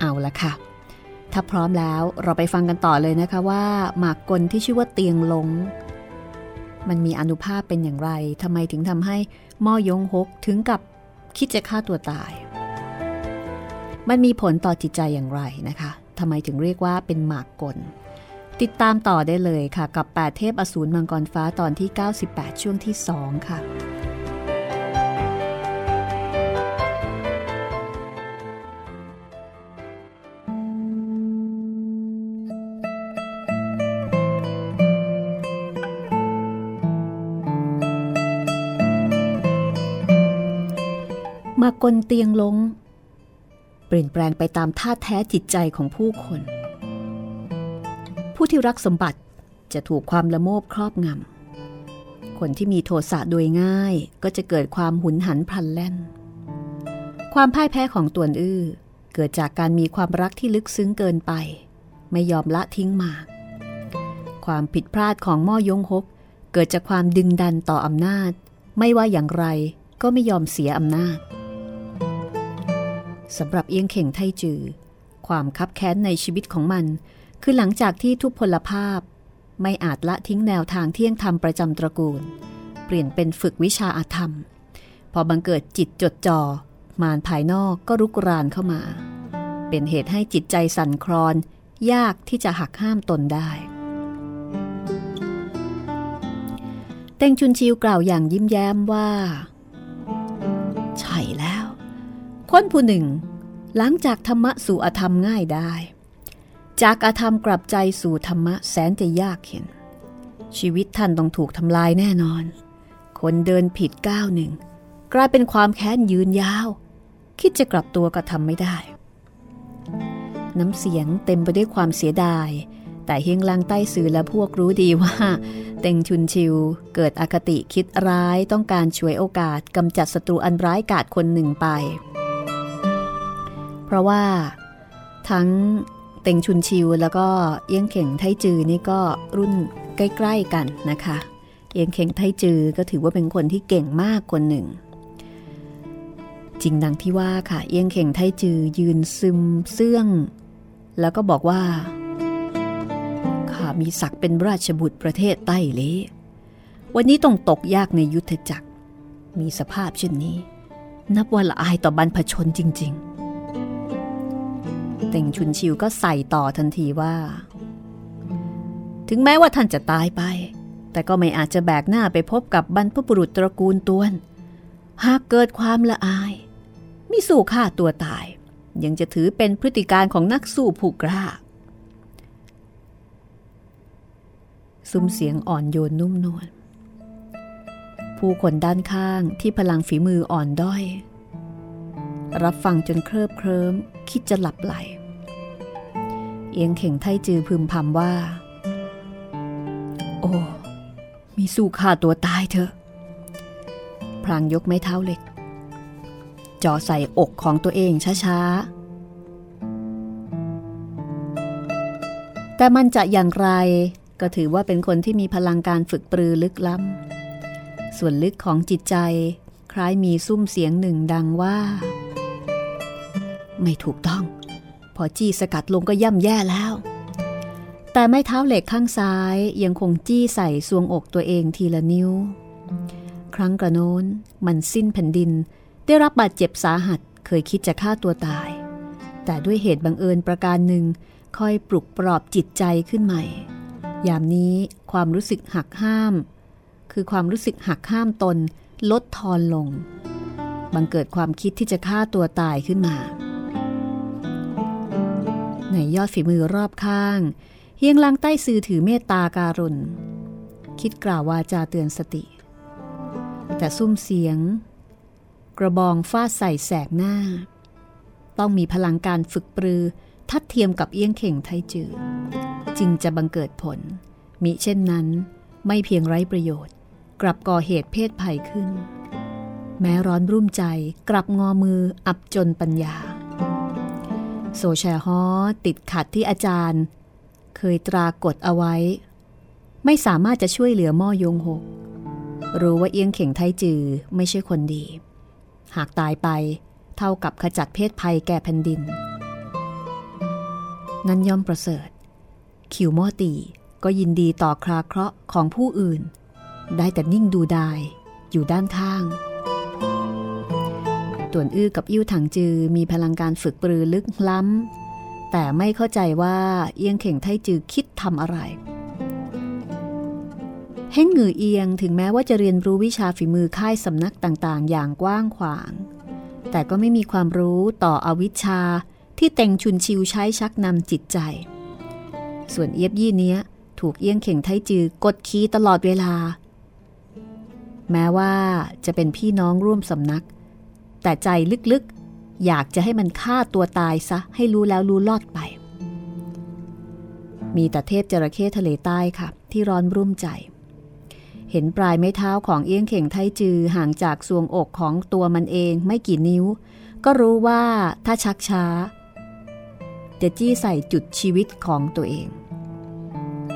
เอาละค่ะ ถ้าพร้อมแล้วเราไปฟังกันต่อเลยนะคะว่า หมากกลที่ชื่อว่าเตียงลง มันมีอานุภาพเป็นอย่างไรทำไมถึงทำให้ม่อยงฮกถึงกับคิดจะฆ่าตัวตาย มันมีผลต่อจิตใจอย่างไรนะคะทำไมถึงเรียกว่าเป็นหมากกล ติดตามต่อได้เลยค่ะ กับ 8 เทพอสูรมังกรฟ้าตอนที่ 98 ช่วงที่ 2 ค่ะ กลเตียงลง เปลี่ยนแปลงไปตามท่าแท้จิตใจของผู้คน ผู้ที่รักสมบัติจะถูกความละโมบครอบงำ คนที่มีโทสะโดยง่ายก็จะเกิดความหุนหันพลันแล่น ความพ่ายแพ้ของตวนอื้อเกิดจากการมีความรักที่ลึกซึ้งเกินไป ไม่ยอมละทิ้งหมาก ความผิดพลาดของม่อยงฮกเกิดจากความดึงดันต่ออำนาจ ไม่ว่าอย่างไรก็ไม่ยอมเสียอำนาจ สำหรับเอียงเข่งไทจือ ความคับแค้นในชีวิตของมัน คือหลังจากที่ทุพพลภาพ ไม่อาจละทิ้งแนวทางเที่ยงธรรมประจำตระกูล เปลี่ยนเป็นฝึกวิชาอาธรรม พอบังเกิดจิตจดจอ่อมารภายนอกก็รุกรานเข้ามา เป็นเหตุให้จิตใจสั่นคลอน ยากที่จะหักห้ามตนได้เต็งชุนชิวกล่าวอย่างยิ้มแย้มว่า ใช่แล้ว คนผู้หนึ่ง หลังจากธรรมะสู่อธรรมง่ายได้ จากอธรรมกลับใจสู่ธรรมะแสนจะยากเห็น ชีวิตท่านต้องถูกทำลายแน่นอน คนเดินผิดก้าวหนึ่ง กลายเป็นความแค้นยืนยาว คิดจะกลับตัวก็ทำไม่ได้ น้ำเสียงเต็มไปด้วยความเสียดาย แต่เฮงลังใต้สื่อและพวกรู้ดีว่า เต็งชุนชิว เกิดอคติคิดร้ายต้องการช่วยโอกาสกำจัดศัตรูอันร้ายกาจคนหนึ่งไป เพราะว่าทั้งเต็งชุนชิวแล้วก็เอี้ยงเข่งไทจือนี่ก็รุ่นใกล้ๆกันนะคะ เอี้ยงเข่งไทจือก็ถือว่าเป็นคนที่เก่งมากคนหนึ่ง จริงดังที่ว่าค่ะ เอี้ยงเข่งไทจือยืนซึมเสื่อง แล้วก็บอกว่าข้ามีศักดิ์เป็นราชบุตรประเทศใต้เลวันนี้ต้องตกยากในยุทธจักร มีสภาพเช่นนี้ นับว่าละอายต่อบรรพชนจริง ๆ เต่งชุนชิวก็ใส่ต่อทันทีว่า ถึงแม้ว่าท่านจะตายไป แต่ก็ไม่อาจจะแบกหน้าไปพบกับบรรพบุรุษตระกูลตวน หากเกิดความละอายมิสู้ฆ่าตัวตาย ยังจะถือเป็นพฤติการของนักสู้ผู้กล้าซุ้มเสียงอ่อนโยนนุ่มนวลผู้คนด้านข้างที่พลังฝีมืออ่อนด้อย รับฟังจนเคลิบเคลิ้ม คิดจะหลับไหล เอียงเข่งไทจือพึมพำว่า โอ้ มีสู้ฆ่าตัวตายเถอะพลางยกไม้เท้าเล็กจ่อใส่อกของตัวเองช้าๆ แต่มันจะอย่างไรก็ถือว่าเป็นคนที่มีพลังการฝึกปรือลึกล้ำ ส่วนลึกของจิตใจ คล้ายมีซุ้มเสียงหนึ่งดังว่า ไม่ถูกต้อง พอจี้สกัดลงก็ย่ำแย่แล้ว แต่ไม่เท้าเหล็กข้างซ้ายยังคงจี้ใส่ซวงอกตัวเองทีละนิ้ว ครั้งกระโน้นมันสิ้นแผ่นดิน ได้รับบาดเจ็บสาหัสเคยคิดจะฆ่าตัวตาย แต่ด้วยเหตุบังเอิญประการหนึ่งค่อยปลุกปลอบจิตใจขึ้นใหม่ ยามนี้ความรู้สึกหักห้าม คือความรู้สึกหักห้ามตนลดทอนลง บังเกิดความคิดที่จะฆ่าตัวตายขึ้นมา ในยอดฝีมือรอบข้าง เฮียงลังใต้สื่อถือเมตตาการุณ คิดกล่าววาจาเตือนสติ แต่ซุ้มเสียง กระบองฟาดใส่แสกหน้า ต้องมีพลังการฝึกปรือ ทัดเทียมกับเอี้ยงเข่งไทจือจึงจะบังเกิดผล มิเช่นนั้น ไม่เพียงไร้ประโยชน์ กลับก่อเหตุเพศภัยขึ้น แม้ร้อนรุ่มใจกลับงอมืออับจนปัญญา โซแชฮอติดขัดที่อาจารย์ เคยตรากฎเอาไว้ ไม่สามารถจะช่วยเหลือม่อยงหก รู้ว่าเอียงเข่งไทจือไม่ใช่คนดี หากตายไปเท่ากับขจัดเพศภัยแก่แผ่นดิน นั่นย่อมประเสริฐ คิวมอตีก็ยินดีต่อคราเคราะห์ของผู้อื่น ได้แต่นิ่งดูดายอยู่ด้านข้าง ต่วนอื้อกับอิ่วถังจือมีพลังการฝึกปรือลึกล้ำ แต่ไม่เข้าใจว่าเอียงเข่งไทจือคิดทำอะไรเฮงหงือเอียงถึงแม้ว่าจะเรียนรู้วิชาฝีมือค่ายสำนักต่างๆ อย่างกว้างขวาง แต่ก็ไม่มีความรู้ต่ออวิชชาที่เต็งชุนชิวใช้ชักนำจิตใจ ส่วนเอียบยี่เนี้ย ถูกเอี้ยงเข่งไทจือกดขี่ตลอดเวลา แม้ว่าจะเป็นพี่น้องร่วมสำนัก แต่ใจลึกๆ อยากจะให้มันฆ่าตัวตายซะ ให้รู้แล้วรู้ลอดไป มีแต่เทพจระเข้ทะเลใต้ค่ะ ที่ร้อนรุ่มใจ เห็นปลายไม้เท้าของเอี้ยงเข่งไทจือห่างจากสวงอกของตัวมันเองไม่กี่นิ้ว ก็รู้ว่าถ้าชักช้า จะจี้ใส่จุดชีวิตของตัวเอง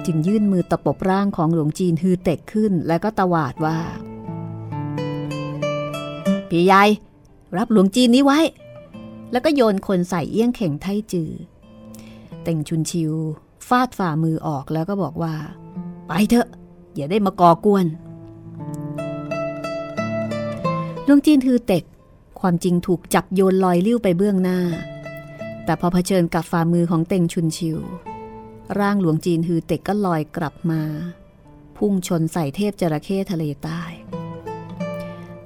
จึงยื่นมือตะปบร่างของหลวงจีนฮือเต็กขึ้น แล้วก็ตวาดว่าพี่ใหญ่ รับหลวงจีนนี้ไว้ แล้วก็โยนคนใส่เอี้ยงเข่งไทจือ เต่งชุนชิว ฟาดฝ่ามือออกแล้วก็บอกว่า ไปเถอะ อย่าได้มาก่อกวนหลวงจีนฮือเต็ก ความจริงถูกจับโยนลอยลิ้วไปเบื้องหน้า แต่พอเผชิญกับฝ่ามือของเต่งชุนชิว ร่างหลวงจีนฮือเต็กก็ลอยกลับมา พุ่งชนใส่เทพจระเข้ทะเลใต้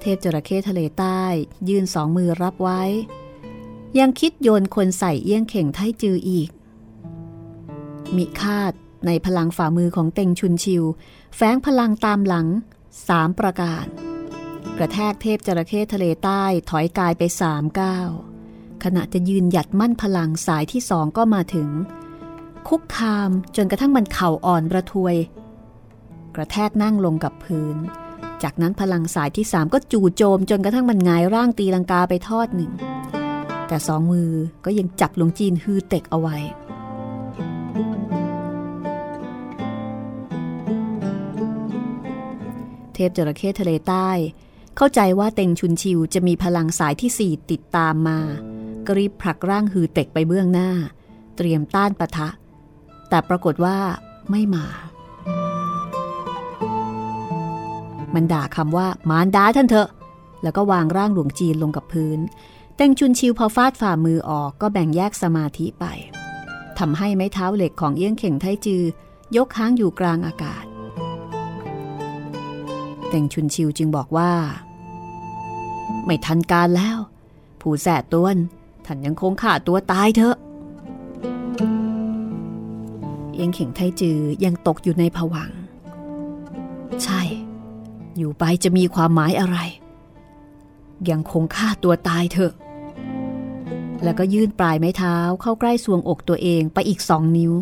เทพจระเข้ทะเลใต้ ยื่นสองมือรับไว้ ยังคิดโยนคนใส่เอี้ยงเข่งไทจืออีก มิคาดในพลังฝ่ามือของเต็งชุนชิว แฝงพลังตามหลังสามประการ กระแทกเทพจระเข้ทะเลใต้ถอยกายไปสามก้าวขณะจะยืนหยัดมั่นพลังสายที่สองก็มาถึง คุกคามจนกระทั่งมันเข่าอ่อนประทวย กระแทกนั่งลงกับพื้น จากนั้นพลังสายที่สามก็จู่โจมจนกระทั่งมันงายร่างตีลังกาไปทอดหนึ่ง แต่สองมือก็ยังจับหลวงจีนฮือเต็กเอาไว้ เทพจระเข้ทะเลใต้ เข้าใจว่าเต็งชุนชิวจะมีพลังสายที่สี่ติดตามมา กรีบผลักร่างฮือเต็กไปเบื้องหน้า เตรียมต้านปะทะ แต่ปรากฏว่าไม่มา มันด่าคำว่ามารดาท่านเถอะ แล้วก็วางร่างหลวงจีนลงกับพื้น แตงชุนชิวพอฟาดฝ่ามือออกก็แบ่งแยกสมาธิไปทำให้ไม้เท้าเหล็กของเอี้ยงเข่งไทจือ ยกค้างอยู่กลางอากาศ แตงชุนชิวจึงบอกว่า ไม่ทันการแล้ว ผู้แสดต้วนท่านยังคงขาดตัวตายเถอะ เอียงเข่งไทจือยังตกอยู่ในผวัง ใช่ อยู่ไปจะมีความหมายอะไร ยังคงฆ่าตัวตายเถอะ แล้วก็ยื่นปลายไม้เท้าเข้าใกล้สวงอกตัวเองไปอีกสองนิ้ว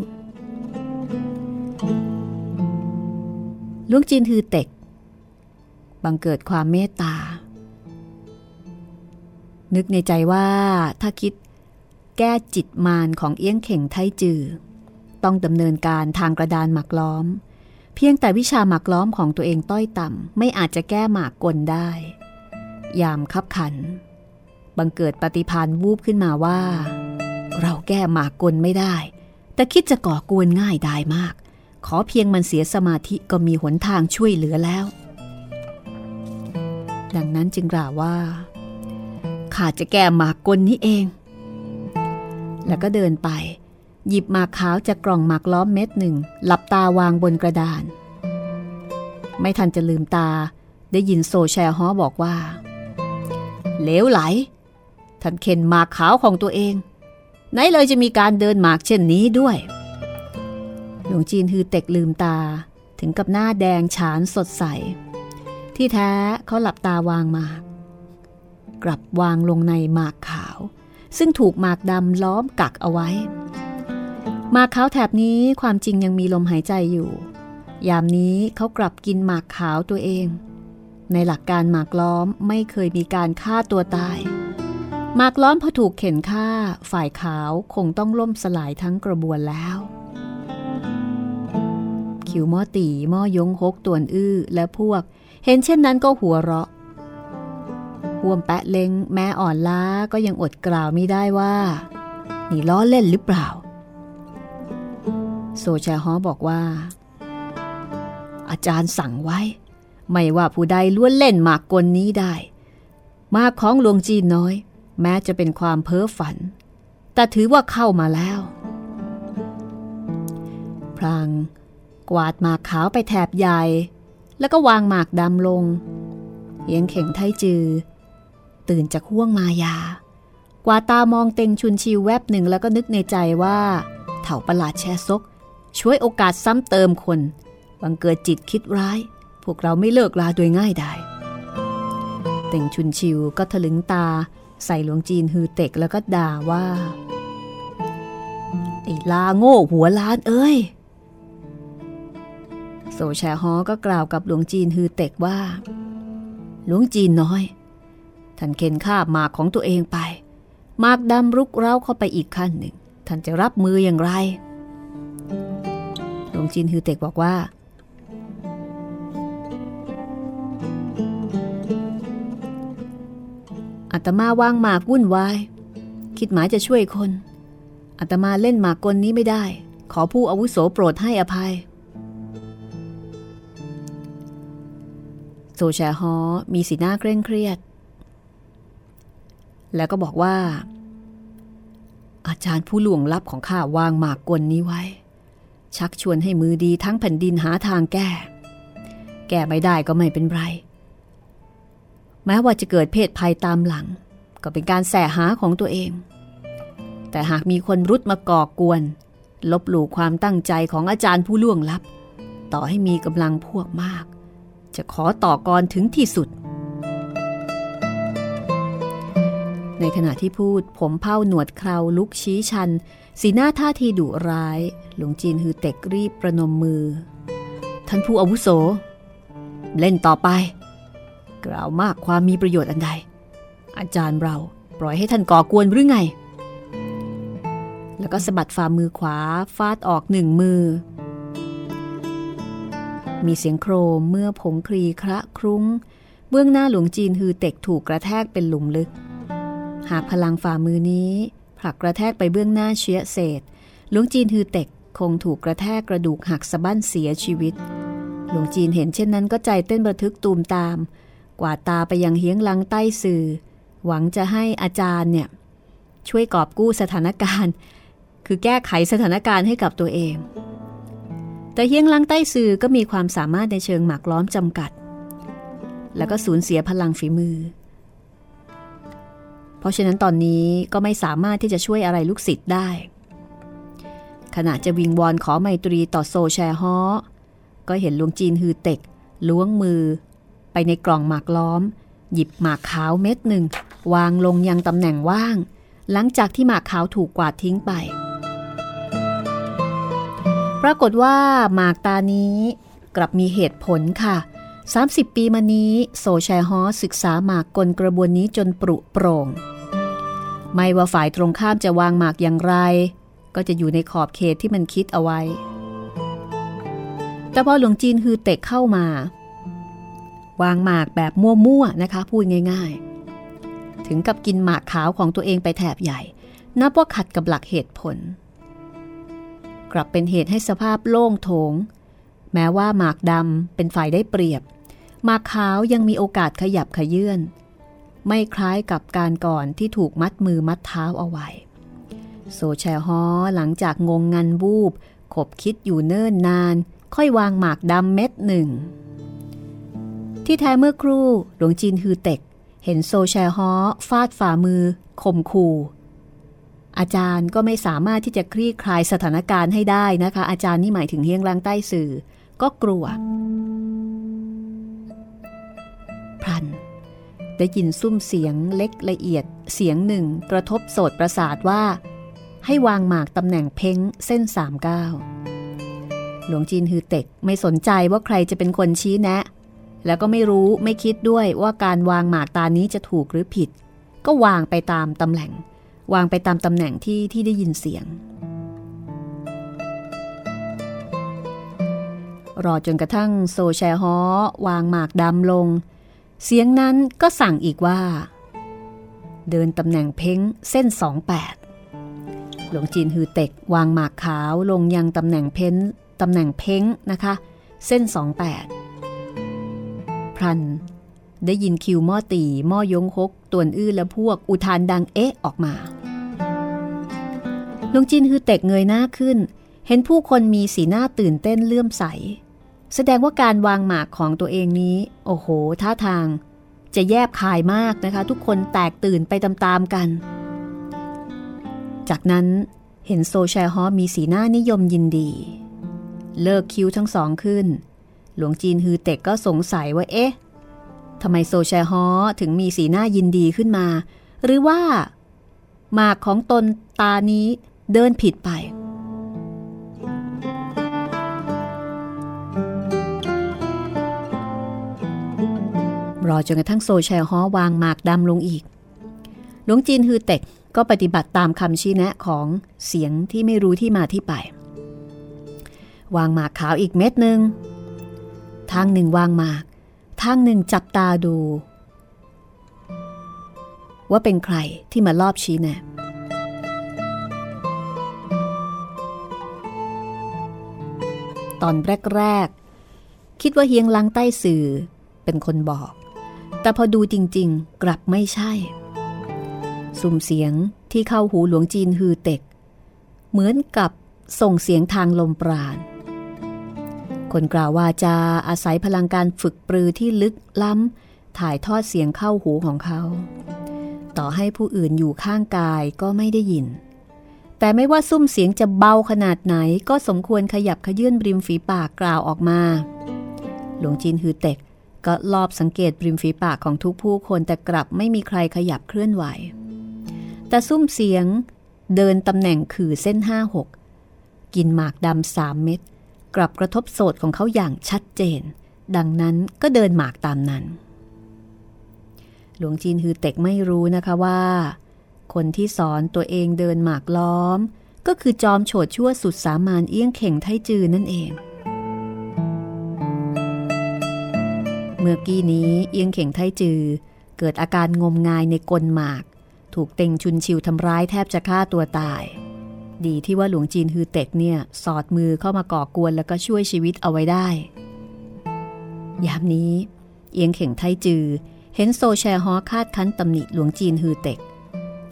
ลุงจีนฮือเต็ก บังเกิดความเมตตา นึกในใจว่าถ้าคิดแก้จิตมารของเอี้ยงเข่งไทจือ ต้องดำเนินการทางกระดานหมักล้อม เพียงแต่วิชาหมักล้อมของตัวเองต้อยต่ำไม่อาจจะแก้หมากกลได้ ยามคับขัน บังเกิดปฏิพานวูบขึ้นมาว่า เราแก้หมากกลไม่ได้ แต่คิดจะก่อกวนง่ายได้มาก ขอเพียงมันเสียสมาธิก็มีหนทางช่วยเหลือแล้ว ดังนั้นจึงกล่าวว่าข้าจะแก้หมากกลนี้เอง แล้วก็เดินไป หยิบหมากขาวจากกล่องหมากล้อมเม็ดหนึ่ง หลับตาวางบนกระดาน ไม่ทันจะลืมตา ได้ยินโซแชร์ฮอบอกว่าเหลวไหล ท่านเข็นหมากขาวของตัวเอง ไหนเลยจะมีการเดินหมากเช่นนี้ด้วย หลวงจีนฮือเต็กลืมตา ถึงกับหน้าแดงฉานสดใส ที่แท้เขาหลับตาวางหมาก กลับวางลงในหมากขาว ซึ่งถูกหมากดำล้อมกักเอาไว้ หมากขาวแถบนี้ความจริงยังมีลมหายใจอยู่ ยามนี้เขากลับกินหมากขาวตัวเอง ในหลักการหมากล้อมไม่เคยมีการฆ่าตัวตาย หมากล้อมพอถูกเข็นฆ่า ฝ่ายขาวคงต้องล่มสลายทั้งกระบวนแล้วขิวม้อตีม้อยงฮกตวนอื้อและพวก เห็นเช่นนั้นก็หัวเราะห่วมแปะเล็งแม้อ่อนล้าก็ยังอดกล่าวไม่ได้ว่า นี่ล้อเล่นหรือเปล่า โซชาฮอบอกว่า อาจารย์สั่งไว้ ไม่ว่าผู้ใดล้วนเล่นหมากกลนี้ได้ มากของหลวงจีนน้อย แม้จะเป็นความเพ้อฝัน แต่ถือว่าเข้ามาแล้ว พรางกวาดหมากขาวไปแถบใหญ่ แล้วก็วางหมากดำลงเยียงเข่งไทจือ ตื่นจากห่วงมายา กว่าตามองเต็งชุนชิวแวบหนึ่งแล้วก็นึกในใจว่า เถ่าประหลาดแช่ซก ช่วยโอกาสซ้ำเติมคนบังเกิดจิตคิดร้าย พวกเราไม่เลิกลาโดยง่ายได้เต็งชุนชิวก็ถลึงตา ใส่หลวงจีนฮือเต็กแล้วก็ด่าว่าไอ้ลาโง่หัวล้านเอ้ยโซแชฮอก็กล่าวกับหลวงจีนฮือเต็กว่า หลวงจีนน้อย ท่านเข็นข้าหมากของตัวเองไป หมากดำรุกเร้าเข้าไปอีกขั้นหนึ่ง ท่านจะรับมืออย่างไร หลวงจีนฮือเต็กบอกว่าอาตมาวางหมากวุ่นวาย คิดหมายจะช่วยคนอาตมาเล่นหมากกลนี้ไม่ได้ ขอผู้อาวุโสโปรดให้อภัย โซแชฮอมีสีหน้าเคร่งเครียด แล้วก็บอกว่าอาจารย์ผู้หลวงลับของข้าวางหมากกลนี้ไว้ ชักชวนให้มือดีทั้งแผ่นดินหาทางแก้ แก้ไม่ได้ก็ไม่เป็นไร แม้ว่าจะเกิดเพศภัยตามหลัง ก็เป็นการแสหาของตัวเอง แต่หากมีคนรุดมาก่อกวน ลบหลู่ความตั้งใจของอาจารย์ผู้ล่วงลับ ต่อให้มีกำลังพวกมาก จะขอต่อกรถึงที่สุด ในขณะที่พูดผมเผ้าหนวดเคราลุกชี้ชัน สีหน้าท่าทีดุร้าย หลวงจีนฮือเต็กรีบประนมมือ ท่านผู้อาวุโส เล่นต่อไป กล่าวมากความมีประโยชน์อันใด อาจารย์เราปล่อยให้ท่านก่อกวนหรือไง แล้วก็สะบัดฝ่ามือขวาฟาดออกหนึ่งมือ มีเสียงโครมเมื่อผงครีคระครุ้ง เบื้องหน้าหลวงจีนฮือเต็กถูกกระแทกเป็นหลุมลึก หากพลังฝ่ามือนี้ผลักกระแทกไปเบื้องหน้าเชื้อเศษหลวงจีนฮือเต็ก คงถูกกระแทกกระดูกหักสะบั้นเสียชีวิต หลวงจีนเห็นเช่นนั้นก็ใจเต้นระทึกตูมตาม กวาดตาไปยังเฮียงลังใต้สื่อ หวังจะให้อาจารย์เนี่ยช่วยกอบกู้สถานการณ์ คือแก้ไขสถานการณ์ให้กับตัวเอง แต่เฮียงลังใต้สื่อก็มีความสามารถในเชิงหมากล้อมจำกัด แล้วก็สูญเสียพลังฝีมือ เพราะฉะนั้นตอนนี้ก็ไม่สามารถที่จะช่วยอะไรลูกศิษย์ได้ ขณะจะวิงวอนขอไมตรีต่อโซแชฮอก็เห็นหลวงจีนฮือเต็กล้วงมือ ไปในกล่องหมากล้อม หยิบหมากขาวเม็ดหนึ่ง วางลงยังตำแหน่งว่าง หลังจากที่หมากขาวถูกกวาดทิ้งไป ปรากฏว่าหมากตานี้กลับมีเหตุผลค่ะ 30 ปีมานี้โซแชฮอศึกษาหมากกลกระบวนนี้จนปรุโปร่ง ไม่ว่าฝ่ายตรงข้ามจะวางหมากอย่างไร ก็จะอยู่ในขอบเขตที่มันคิดเอาไว้ แต่พอหลวงจีนฮือเต็กเข้ามา วางหมากแบบมั่วๆนะคะ พูดง่ายๆ ถึงกับกินหมากขาวของตัวเองไปแถบใหญ่ นับว่าขัดกับหลักเหตุผล กลับเป็นเหตุให้สภาพโล่งโถง แม้ว่าหมากดำเป็นฝ่ายได้เปรียบ หมากขาวยังมีโอกาสขยับขยื่นไม่คล้ายกับการก่อนที่ถูกมัดมือมัดเท้าเอาไว้ โซแชฮอหลังจากงงงันวูบขบคิดอยู่เนิ่นนาน ค่อยวางหมากดำเม็ดหนึ่ง ที่แท้เมื่อครู่หลวงจีนฮือเต็ก เห็นโซแชฮอฟาดฝ่ามือข่มขู่อาจารย์ก็ไม่สามารถที่จะคลี่คลายสถานการณ์ให้ได้นะคะ อาจารย์นี่หมายถึงเฮียงลังใต้สื่อ ก็กลัวพลันได้ยินซุ้มเสียงเล็กละเอียดเสียงหนึ่งกระทบโสดประสาทว่า ให้วางหมากตำแหน่งเพ้งเส้นสามก้าหลวงจีนฮือเต็กไม่สนใจว่าใครจะเป็นคนชี้แนะ แล้วก็ไม่รู้ไม่คิดด้วยว่าการวางหมากตานี้จะถูกหรือผิด ก็วางไปตามตำแหน่ง วางไปตามตำแหน่งที่ที่ได้ยินเสียง รอจนกระทั่งโซแชฮอวางหมากดำลง เสียงนั้นก็สั่งอีกว่า เดินตำแหน่งเพ้งเส้นสองแปด หลวงจีนฮือเต็กวางหมากขาวลงยังตำแหน่งเพ้นตำแหน่งเพ้งนะคะ เส้นสองแปดพรัน ได้ยินคิวหม้อตีหม้อยงฮกตวนอื้อและพวกอุทานดังเอ๊ะออกมาหลุงจินฮือเต็กเงยหน้าขึ้น เห็นผู้คนมีสีหน้าตื่นเต้นเลื่อมใส แสดงว่าการวางหมากของตัวเองนี้ โอ้โหท่าทาง จะแยบคายมากนะคะ ทุกคนแตกตื่นไปตามๆกัน จากนั้นเห็นโซแชฮอมีสีหน้านิยมยินดี เลิกคิวทั้งสองขึ้น หลวงจีนฮือเต็กก็สงสัยว่าเอ๊ะทำไมโซแชฮอถึงมีสีหน้ายินดีขึ้นมา หรือว่า หมากของตนตานี้เดินผิดไป รอจนกระทั่งโซแชฮอวางหมากดำลงอีก หลวงจีนฮือเต็ก ก็ปฏิบัติตามคำชี้แนะของเสียงที่ไม่รู้ที่มาที่ไป วางหมากขาวอีกเม็ดหนึ่งทางหนึ่งวางหมากทางหนึ่งจับตาดู ว่าเป็นใครที่มาลอบชี้แนะตอนแรก ๆ คิดว่าเฮียงลังใต้สื่อเป็นคนบอก แต่พอดูจริง ๆ กลับไม่ใช่ สุ่มเสียงที่เข้าหูหลวงจีนฮือเต็ก เหมือนกับส่งเสียงทางลมปราณ คนกล่าวว่าจะอาศัยพลังการฝึกปรือที่ลึกล้ำ ถ่ายทอดเสียงเข้าหูของเขา ต่อให้ผู้อื่นอยู่ข้างกายก็ไม่ได้ยิน แต่ไม่ว่าซุ้มเสียงจะเบาขนาดไหน ก็สมควรขยับขยื่นริมฝีปากกล่าวออกมา หลวงจีนฮือเต็กก็ลอบสังเกตริมฝีปากของทุกผู้คนแต่กลับไม่มีใครขยับเคลื่อนไหว แต่ซุ้มเสียงเดินตำแหน่งคือเส้นห้าหกกินหมากดำสามเม็ดกลับกระทบโสดของเขาอย่างชัดเจน ดังนั้นก็เดินหมากตามนั้น หลวงจีนฮือเต็กไม่รู้นะคะว่า คนที่สอนตัวเองเดินหมากล้อม ก็คือจอมโฉดชั่วสุดสามานเอี้ยงเข่งไทจือนั่นเอง เมื่อกี้นี้เอี้ยงเข่งไทจือ เกิดอาการงมงายในกลหมาก ถูกเต็งชุนชิวทำร้ายแทบจะฆ่าตัวตาย ดีที่ว่าหลวงจีนฮือเต็กเนี่ย สอดมือเข้ามาก่อกวนแล้วก็ช่วยชีวิตเอาไว้ได้ ยามนี้ เอียงเข่งไทจือ เห็นโซแชฮอคาดคั้นตำหนิหลวงจีนฮือเต็ก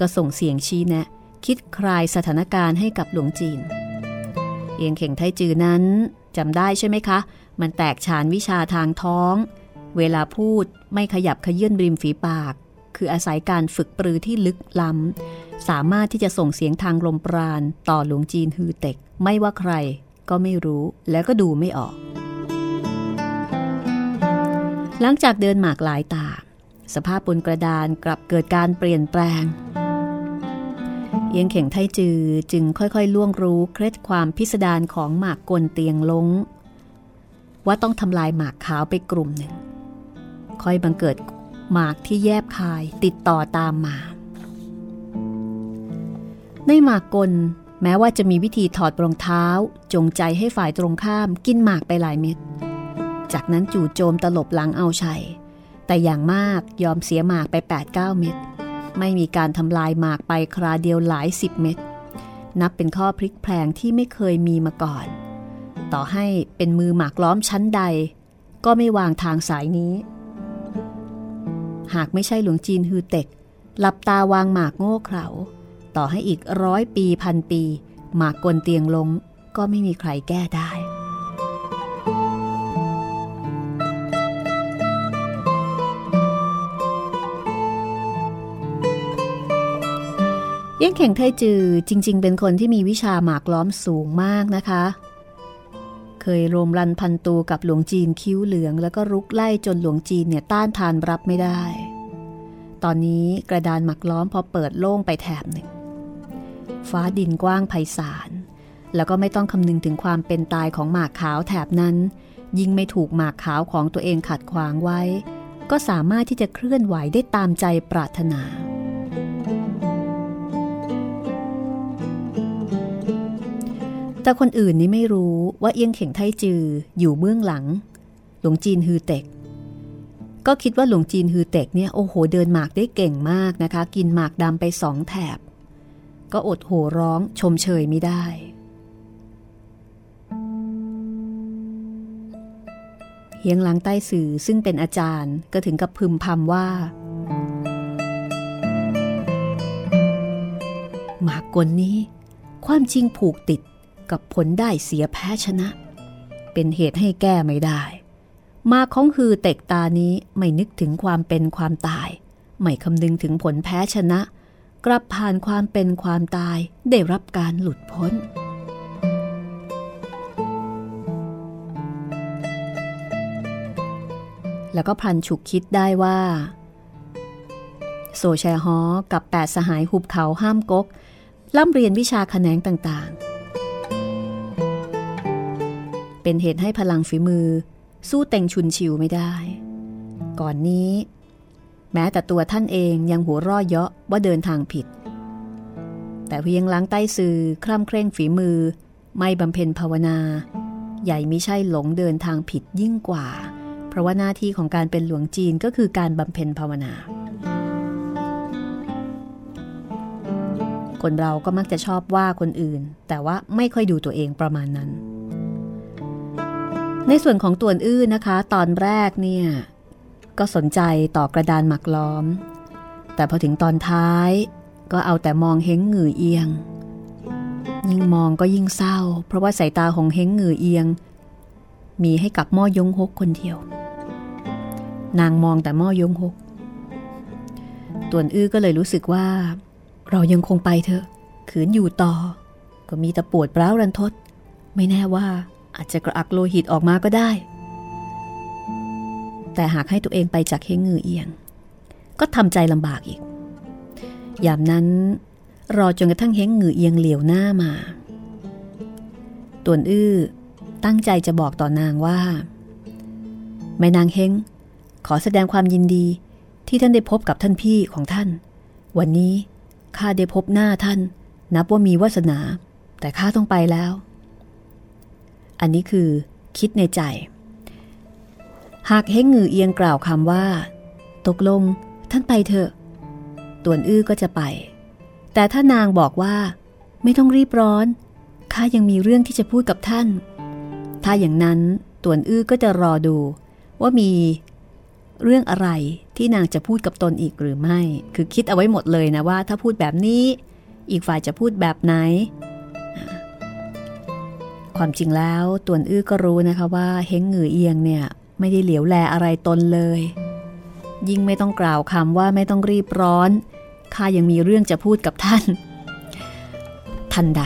ก็ส่งเสียงชี้แนะ คิดคลายสถานการณ์ให้กับหลวงจีน เอียงเข่งไทจือนั้นจำได้ใช่ไหมคะ มันแตกฉานวิชาทางท้อง เวลาพูดไม่ขยับขยื่นริมฝีปาก คืออาศัยการฝึกปรือที่ลึกล้ำ สามารถที่จะส่งเสียงทางลมปราณ ต่อหลวงจีนฮือเต็ก ไม่ว่าใครก็ไม่รู้แล้วก็ดูไม่ออก หลังจากเดินหมากหลายตา สภาพบนกระดานกลับเกิดการเปลี่ยนแปลง เอียงเข่งไทจือจึงค่อยๆ ล่วงรู้เคล็ดความพิสดารของหมากกลเตียงลงว่าต้องทำลายหมากขาวไปกลุ่มหนึ่งค่อยบังเกิด หมากที่แยบคายติดต่อตามมา ในหมากกลแม้ว่าจะมีวิธีถอดรองเท้า จงใจให้ฝ่ายตรงข้ามกินหมากไปหลายเม็ด จากนั้นจู่โจมตลบหลังเอาชัย แต่อย่างมากยอมเสียหมากไป 8-9 เม็ด ไม่มีการทำลายหมากไปคราเดียวหลายสิบเม็ด นับเป็นข้อพลิกแพลงที่ไม่เคยมีมาก่อน ต่อให้เป็นมือหมากล้อมชั้นใด ก็ไม่วางทางสายนี้ หากไม่ใช่หลวงจีนฮือเต็ก หลับตาวางหมากโง่เขลาต่อให้อีกร้อยปีพันปี หมากกลเตียงลงก็ไม่มีใครแก้ได้ เยี่ยงเข่งไทจือจริง ๆ เป็นคนที่มีวิชาหมากล้อมสูงมากนะคะ เคยโรมรันพันตูกับหลวงจีนคิ้วเหลือง แล้วก็รุกไล่จนหลวงจีนเนี่ยต้านทานรับไม่ได้ ตอนนี้กระดานหมักล้อมพอเปิดโล่งไปแถบหนึ่ง ฟ้าดินกว้างไพศาล แล้วก็ไม่ต้องคำนึงถึงความเป็นตายของหมากขาวแถบนั้น ยิ่งไม่ถูกหมากขาวของตัวเองขัดขวางไว้ ก็สามารถที่จะเคลื่อนไหวได้ตามใจปรารถนา แต่คนอื่นนี่ไม่รู้ว่าเอียงเข่งไทจืออยู่เบื้องหลัง หลวงจีนฮือเต็ก ก็คิดว่าหลวงจีนฮือเต็กเนี่ยโอ้โหเดินหมากได้เก่งมากนะคะ กินหมากดำไปสองแถบ ก็อดโห่ร้องชมเชยไม่ได้เฮียงหลังใต้สื่อซึ่งเป็นอาจารย์ก็ถึงกับพึมพำว่า หมากกลนี้ ความจริงผูกติด กับผลได้เสียแพ้ชนะ เป็นเหตุให้แก้ไม่ได้ มาของคือเตกตานี้ไม่นึกถึงความเป็นความตาย ไม่คำนึงถึงผลแพ้ชนะ กลับผ่านความเป็นความตายได้รับการหลุดพ้นแล้วก็พลันฉุกคิดได้ว่า โซแชฮอกับแปดสหายหุบเขาห้ามกก ล่ำเรียนวิชาแขนงต่างๆ เป็นเหตุให้พลังฝีมือ สู้เต็งชุนชิวไม่ได้ ก่อนนี้ แม้แต่ตัวท่านเองยังหัวร่อเยาะว่าเดินทางผิด แต่เพียงล้างใต้ซือคล่ำเคร่งฝีมือ ไม่บำเพ็ญภาวนา ใหญ่ไม่ใช่หลงเดินทางผิดยิ่งกว่า เพราะว่าหน้าที่ของการเป็นหลวงจีนก็คือการบำเพ็ญภาวนาคนเราก็มักจะชอบว่าคนอื่น แต่ว่าไม่ค่อยดูตัวเองประมาณนั้น ในส่วนของตัวอื้อนะคะ ตอนแรกเนี่ยก็สนใจต่อกระดานหมักล้อม แต่พอถึงตอนท้าย ก็เอาแต่มองเฮงหงือเอียง ยิ่งมองก็ยิ่งเศร้า เพราะว่าสายตาของเฮงหงือเอียง มีให้กับม่อยงฮกคนเดียว นางมองแต่ม่อยงฮกตัวอื้อก็เลยรู้สึกว่า เรายังคงไปเถอะ ขืนอยู่ต่อ ก็มีแต่ปวดร้าวรันทด ไม่แน่ว่า อาจจะกระอักโลหิตออกมาก็ได้ แต่หากให้ตัวเองไปจากเฮงือเอียง ก็ทำใจลำบากอีก ยามนั้นรอจนกระทั่งเฮงือเอียงเหลียวหน้ามา ตวนอื้อตั้งใจจะบอกต่อนางว่า แม่นางเฮงขอแสดงความยินดีที่ท่านได้พบกับท่านพี่ของท่าน วันนี้ข้าได้พบหน้าท่าน นับว่ามีวาสนา แต่ข้าต้องไปแล้ว อันนี้คือคิดในใจ หากเฮงงือเอียงกล่าวคำว่า ตกลง ท่านไปเถอะ ต่วนอื้อก็จะไป แต่ถ้านางบอกว่า ไม่ต้องรีบร้อน ข้ายังมีเรื่องที่จะพูดกับท่าน ถ้าอย่างนั้นต่วนอื้อก็จะรอดูว่ามีเรื่องอะไรที่นางจะพูดกับตนอีกหรือไม่ คือคิดเอาไว้หมดเลยนะว่า ถ้าพูดแบบนี้ อีกฝ่ายจะพูดแบบไหน ความจริงแล้วตวนอื้อก็รู้นะคะว่าเฮงเหงือเอียงเนี่ยไม่ได้เหลียวแลอะไรตนเลย ยิ่งไม่ต้องกล่าวคำว่าไม่ต้องรีบร้อนข้ายังมีเรื่องจะพูดกับท่าน ทันใด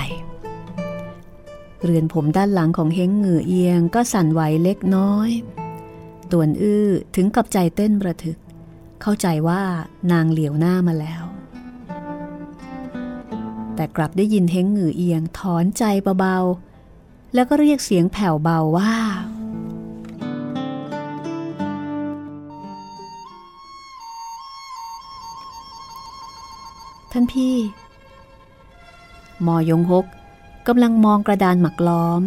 เรือนผมด้านหลังของเฮงเหงือเอียงก็สั่นไหวเล็กน้อยตวนอื้อถึงกับใจเต้นประทึก เข้าใจว่านางเหลียวหน้ามาแล้ว แต่กลับได้ยินเฮงเหงือเอียงถอนใจเบาๆ แล้วก็เรียกเสียงแผ่วเบาว่า ท่านพี่ มอยงฮกกำลังมองกระดานหมักล้อม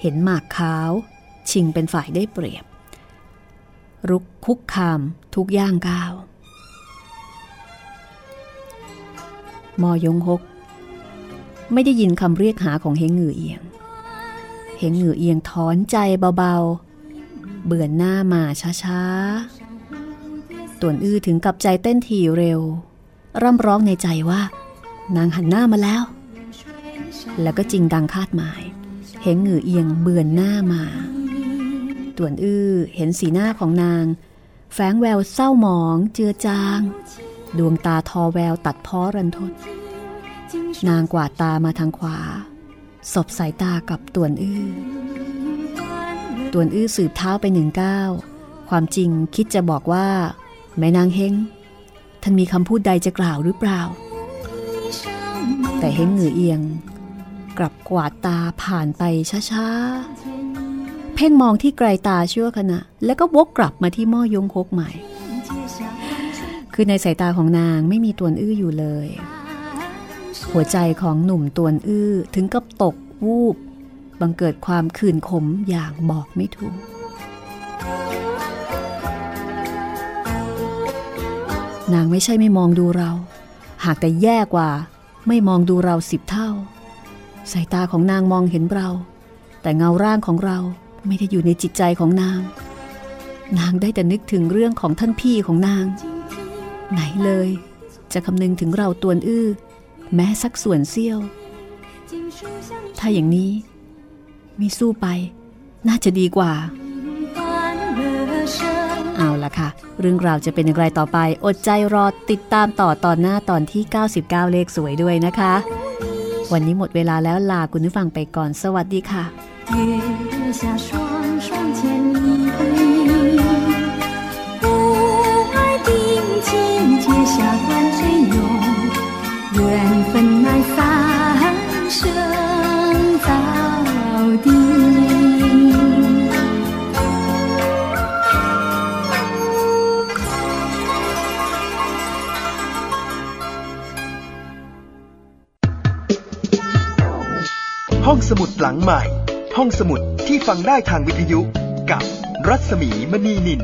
เห็นหมากขาว ชิงเป็นฝ่ายได้เปรียบ รุกคุกคามทุกย่างก้าว มอยงฮกไม่ได้ยินคำเรียกหาของเฮงหงือเอียง เฮงหงือเอียงถอนใจเบาๆ เบื่อหน้ามาช้าๆ ต่วนอื้อถึงกับใจเต้นทีเร็ว ร่ำร้องในใจว่า นางหันหน้ามาแล้ว แล้วก็จริงดังคาดหมายเฮงหงือเอียงเบื่อหน้ามา ต่วนอื้อเห็นสีหน้าของนาง แฝงแววเศร้าหมองเจือจาง ดวงตาทอแววตัดพ้อรันทด นางกวาดตามาทางขวา สบสายตากับต่วนอื้อต่วนอื้อสืบเท้าไปหนึ่งก้าวความจริงคิดจะบอกว่าแม่นางเฮงท่านมีคำพูดใดจะกล่าวหรือเปล่า แต่เฮงเหงือเอียง กลับกวาดตาผ่านไปช้าๆ เพ่งมองที่ไกลตาชั่วขณะ แล้วก็วกกลับมาที่หม้อยงคกใหม่ คือในสายตาของนางไม่มีตัวอื้ออยู่เลย หัวใจของหนุ่มตัวอื้อถึงกับตกวูบ บังเกิดความขื่นขมอย่างบอกไม่ถูก นางไม่ใช่ไม่มองดูเรา หากแต่แย่กว่า ไม่มองดูเราสิบเท่า สายตาของนางมองเห็นเรา แต่เงาร่างของเราไม่ได้อยู่ในจิตใจของนาง นางได้แต่นึกถึงเรื่องของท่านพี่ของนาง ไหนเลย จะคำนึงถึงเราตวนอื้อ แม้สักส่วนเสี้ยว ถ้าอย่างนี้ ไม่สู้ไป น่าจะดีกว่า เอาละค่ะ เรื่องราวจะเป็นอย่างไรต่อไป อดใจรอติดตามต่อตอนหน้าตอนที่ 99 เลขสวยด้วยนะคะ วันนี้หมดเวลาแล้วลาคุณผู้ฟังไปก่อน สวัสดีค่ะ 月下双双牵一对，不爱定情结下关谁有？缘 分乃三生早定。ห้องสมุดหลังใหม่ ห้องสมุดที่ฟังได้ทางวิทยุกับรัศมีมณีนิน